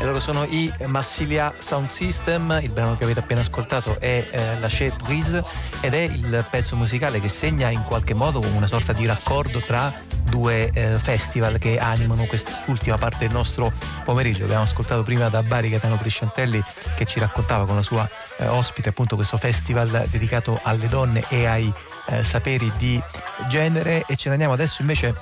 E loro sono i Massilia Sound System, il brano che avete appena ascoltato è eh, La Chez Prise ed è il pezzo musicale che segna in qualche modo una sorta di raccordo tra due eh, festival che animano quest'ultima parte del nostro pomeriggio. Abbiamo ascoltato prima da Bari Gaetano Crescentelli che ci raccontava con la sua eh, ospite appunto questo festival dedicato alle donne e ai eh, saperi di genere e ce ne andiamo adesso invece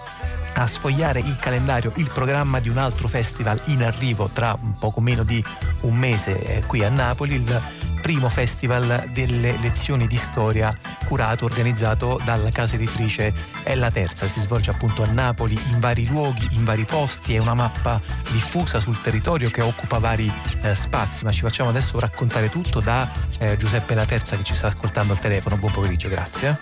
a sfogliare il calendario, il programma di un altro festival in arrivo tra poco meno di un mese eh, qui a Napoli, il primo festival delle lezioni di storia curato, organizzato dalla casa editrice È la Terza. Si svolge appunto a Napoli in vari luoghi, in vari posti, è una mappa diffusa sul territorio che occupa vari eh, spazi, ma ci facciamo adesso raccontare tutto da eh, Giuseppe La Terza che ci sta ascoltando al telefono. Buon pomeriggio, grazie.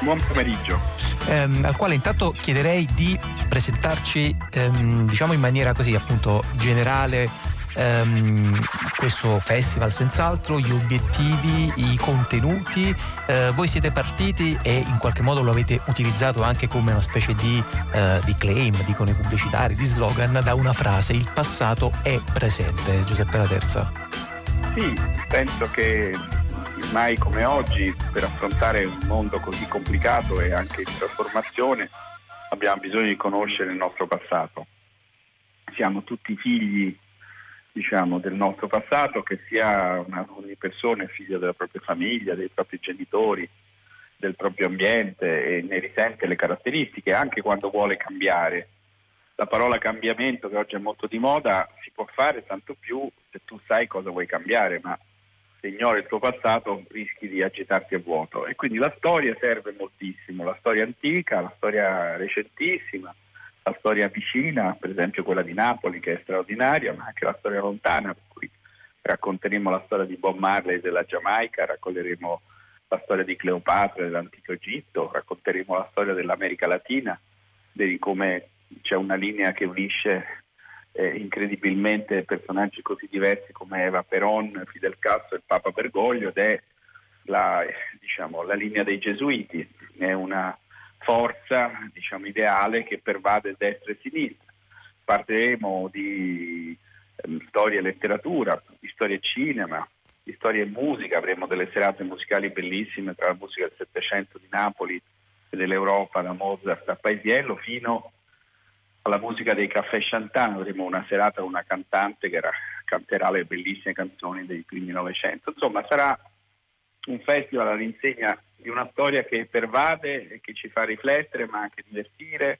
Buon pomeriggio. Ehm, al quale intanto chiederei di presentarci ehm, diciamo in maniera così appunto generale ehm, questo festival senz'altro, gli obiettivi, i contenuti. Eh, voi siete partiti e in qualche modo lo avete utilizzato anche come una specie di, eh, di claim, dicono i pubblicitari, di slogan da una frase, il passato è presente. Giuseppe La Terza. Sì, penso che mai come oggi per affrontare un mondo così complicato e anche in trasformazione abbiamo bisogno di conoscere il nostro passato. Siamo tutti figli diciamo, del nostro passato, che sia una, ogni persona è figlio della propria famiglia, dei propri genitori, del proprio ambiente e ne risente le caratteristiche anche quando vuole cambiare. La parola cambiamento che oggi è molto di moda si può fare tanto più se tu sai cosa vuoi cambiare, ma se ignori il tuo passato rischi di agitarti a vuoto e quindi la storia serve moltissimo, la storia antica, la storia recentissima, la storia vicina, per esempio quella di Napoli che è straordinaria, ma anche la storia lontana, per cui racconteremo la storia di Bob Marley della Giamaica, racconteremo la storia di Cleopatra dell'antico Egitto, racconteremo la storia dell'America Latina, di come c'è una linea che unisce eh, incredibilmente personaggi così diversi come Eva Peron, Fidel Castro e Papa Bergoglio ed è la, diciamo, la linea dei gesuiti, è una forza diciamo, ideale che pervade destra e sinistra. Parleremo di ehm, storia e letteratura, di storia e cinema, di storia e musica, avremo delle serate musicali bellissime tra la musica del Settecento di Napoli e dell'Europa, da Mozart a Paesiello, fino alla musica dei Caffè Chantant, avremo una serata con una cantante che era, canterà le bellissime canzoni dei primi Novecento. Insomma, sarà un festival all'insegna di una storia che pervade e che ci fa riflettere, ma anche divertire,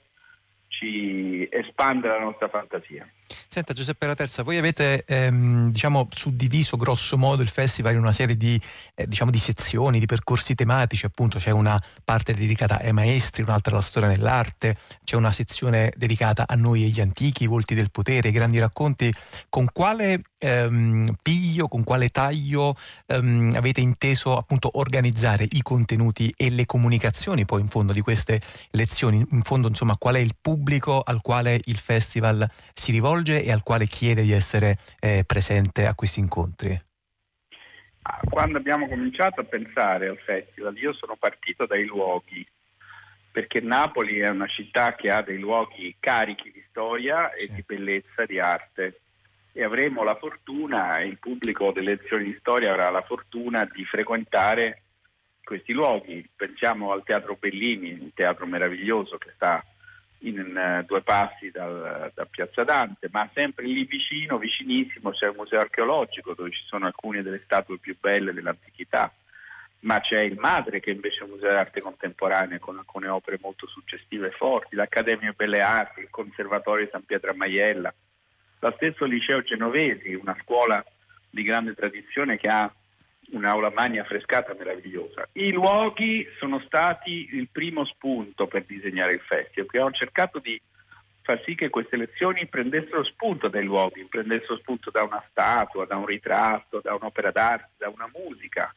ci espande la nostra fantasia. Senta Giuseppe La Terza, voi avete ehm, diciamo, suddiviso grosso modo il festival in una serie di, eh, diciamo, di, sezioni, di percorsi tematici, appunto c'è una parte dedicata ai maestri, un'altra alla storia dell'arte, c'è una sezione dedicata a noi e gli antichi, i volti del potere, i grandi racconti. Con quale ehm, piglio, con quale taglio ehm, avete inteso appunto organizzare i contenuti e le comunicazioni poi in fondo di queste lezioni? In fondo insomma qual è il pubblico al quale il festival si rivolge e al quale chiede di essere eh, presente a questi incontri? Ah, quando abbiamo cominciato a pensare al festival, io sono partito dai luoghi, perché Napoli è una città che ha dei luoghi carichi di storia e di bellezza, di arte. E avremo la fortuna, il pubblico delle lezioni di storia avrà la fortuna di frequentare questi luoghi. Pensiamo al Teatro Bellini, un teatro meraviglioso che sta in uh, due passi dal, da Piazza Dante, ma sempre lì vicino, vicinissimo, c'è un museo archeologico dove ci sono alcune delle statue più belle dell'antichità, ma c'è il Madre che invece è un museo d'arte contemporanea con alcune opere molto suggestive e forti, l'Accademia Belle Arti, il Conservatorio di San Pietro a Maiella, lo stesso Liceo Genovesi, una scuola di grande tradizione che ha un'aula magna affrescata meravigliosa. I luoghi sono stati il primo spunto per disegnare il festival, perché ho cercato di far sì che queste lezioni prendessero spunto dai luoghi, prendessero spunto da una statua, da un ritratto, da un'opera d'arte, da una musica,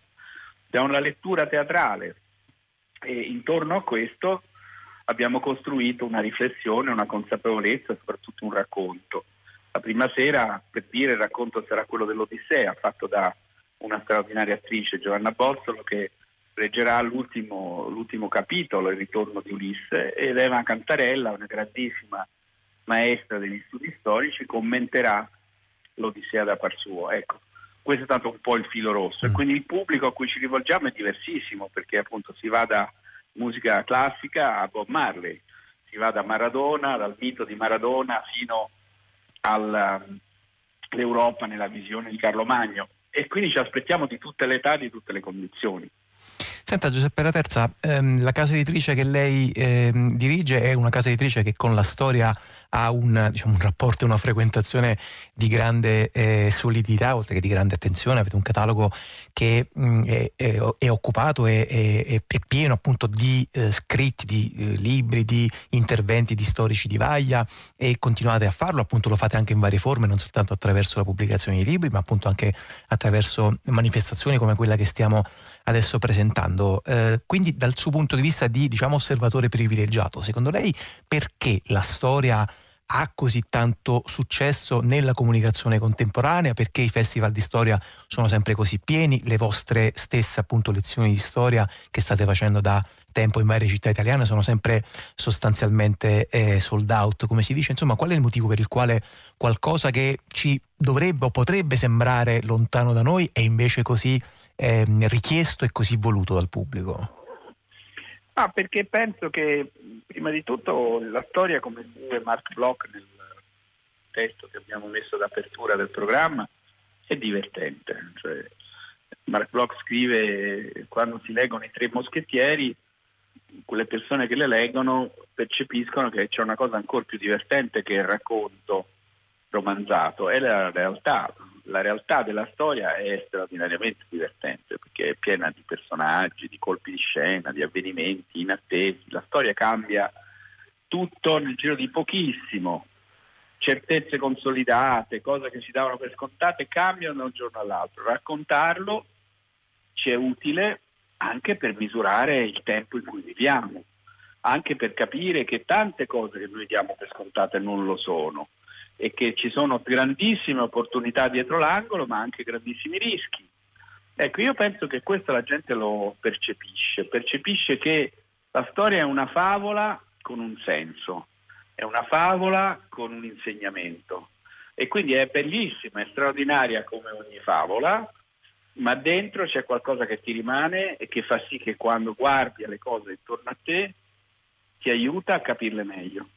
da una lettura teatrale. E intorno a questo abbiamo costruito una riflessione, una consapevolezza, soprattutto un racconto. La prima sera, per dire, il racconto sarà quello dell'Odissea, fatto da una straordinaria attrice, Giovanna Bozzolo, che leggerà l'ultimo, l'ultimo, capitolo, il ritorno di Ulisse, ed Eva Cantarella, una grandissima maestra degli studi storici, commenterà l'Odissea da par suo. Ecco, questo è stato un po' il filo rosso. E quindi il pubblico a cui ci rivolgiamo è diversissimo, perché appunto si va da musica classica a Bob Marley, si va da Maradona, dal mito di Maradona fino all'Europa nella visione di Carlo Magno e quindi ci aspettiamo di tutte le età di tutte le condizioni. Senta Giuseppe La Terza, ehm, la casa editrice che lei ehm, dirige è una casa editrice che con la storia ha un, diciamo, un rapporto e una frequentazione di grande eh, solidità, oltre che di grande attenzione. Avete un catalogo che mh, mm, è, è, è, occupato e è, pieno appunto di eh, scritti, di eh, libri, di interventi di storici di vaglia e continuate a farlo, appunto lo fate anche in varie forme, non soltanto attraverso la pubblicazione di libri, ma appunto anche attraverso manifestazioni come quella che stiamo adesso presentando. Eh, quindi dal suo punto di vista di diciamo, osservatore privilegiato, secondo lei perché la storia ha così tanto successo nella comunicazione contemporanea, perché i festival di storia sono sempre così pieni, le vostre stesse appunto lezioni di storia che state facendo da tempo in varie città italiane sono sempre sostanzialmente eh, sold out, come si dice, insomma qual è il motivo per il quale qualcosa che ci dovrebbe o potrebbe sembrare lontano da noi è invece così eh, richiesto e così voluto dal pubblico? Ah, perché penso che prima di tutto la storia, come scrive Mark Bloch nel testo che abbiamo messo d'apertura del programma, è divertente. Cioè, Mark Bloch scrive quando si leggono i tre moschettieri, quelle persone che le leggono percepiscono che c'è una cosa ancora più divertente che il racconto romanzato, è la realtà la realtà della storia è straordinariamente divertente perché è piena di personaggi, di colpi di scena, di avvenimenti inattesi. La storia cambia tutto nel giro di pochissimo. Certezze consolidate, cose che si davano per scontate, cambiano da un giorno all'altro. Raccontarlo ci è utile anche per misurare il tempo in cui viviamo, anche per capire che tante cose che noi diamo per scontate non lo sono e che ci sono grandissime opportunità dietro l'angolo ma anche grandissimi rischi. Ecco, io penso che questo la gente lo percepisce, percepisce che la storia è una favola con un senso, è una favola con un insegnamento e quindi è bellissima, è straordinaria come ogni favola, ma dentro c'è qualcosa che ti rimane e che fa sì che quando guardi alle cose intorno a te ti aiuta a capirle meglio.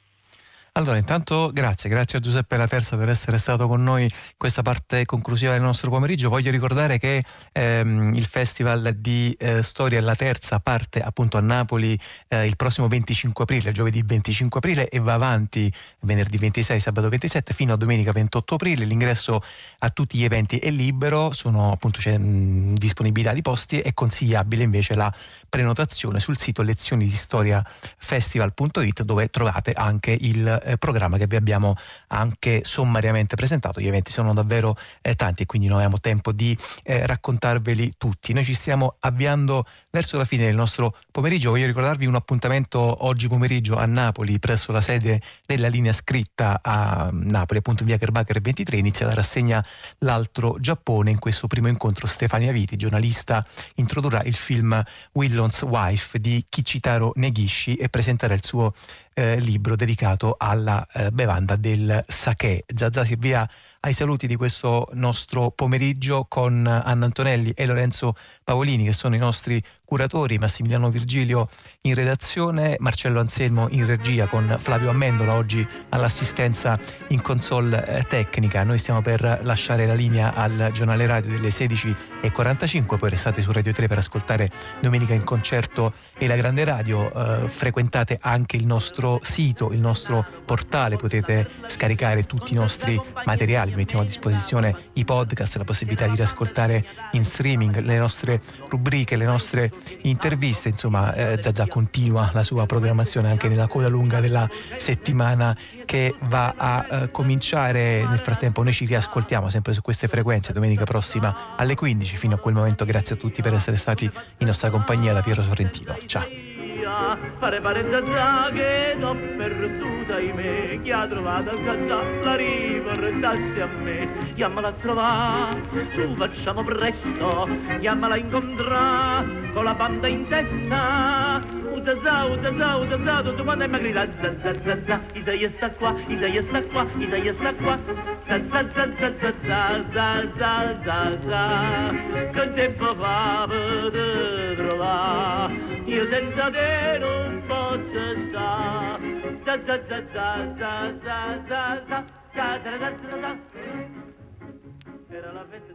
Allora, intanto grazie, grazie a Giuseppe La Terza per essere stato con noi in questa parte conclusiva del nostro pomeriggio. Voglio ricordare che ehm, il Festival di eh, Storia La Terza parte appunto a Napoli eh, il prossimo 25 aprile, giovedì 25 aprile e va avanti venerdì 26, sabato 27 fino a domenica 28 aprile. L'ingresso a tutti gli eventi è libero, sono, appunto c'è mh, disponibilità di posti, è consigliabile invece la prenotazione sul sito lezioni di storia festival.it dove trovate anche il eh, programma che vi abbiamo anche sommariamente presentato. Gli eventi sono davvero eh, tanti e quindi non abbiamo tempo di eh, raccontarveli tutti. Noi ci stiamo avviando verso la fine del nostro pomeriggio. Voglio ricordarvi un appuntamento oggi pomeriggio a Napoli presso la sede della linea scritta a Napoli, appunto via Kerbacher 23. Inizia la rassegna L'altro Giappone. In questo primo incontro Stefania Viti, giornalista, introdurrà il film Willon's Wife di Kichitaro Negishi e presenterà il suo eh, libro dedicato alla eh, bevanda del sake. Zazà si avvia ai saluti di questo nostro pomeriggio con Anna Antonelli e Lorenzo Paolini che sono i nostri curatori, Massimiliano Virgilio in redazione, Marcello Anselmo in regia con Flavio Amendola oggi all'assistenza in console eh, tecnica. Noi stiamo per lasciare la linea al giornale radio delle 16.45, poi restate su Radio 3 per ascoltare Domenica in concerto e la grande radio. Eh, frequentate anche il nostro sito, il nostro portale, potete scaricare tutti i nostri materiali mettiamo a disposizione i podcast, la possibilità di riascoltare in streaming le nostre rubriche, le nostre interviste, insomma eh, Zazà continua la sua programmazione anche nella coda lunga della settimana che va a eh, cominciare, nel frattempo noi ci riascoltiamo sempre su queste frequenze domenica prossima alle 15, fino a quel momento. Grazie a tutti per essere stati in nostra compagnia da Piero Sorrentino, ciao! Fare fare zazà che l'ho perduta me chi ha trovato zazà la riportassi a me. Chiamala a trovare su facciamo presto chiamala a incontrare con la banda in testa. Utazà, utazà, utazà, tutto quanto è magrita. Zazà, zazà, Isaia sta qua, Isaia sta qua, Isaia sta qua. Zazà, zazà, zazà, zazà, zazà Che tempo fa per trovare? Io senza te non posso stare Zazà, zazà, zazà, zazà, zazà, zazà, zazà Era la festa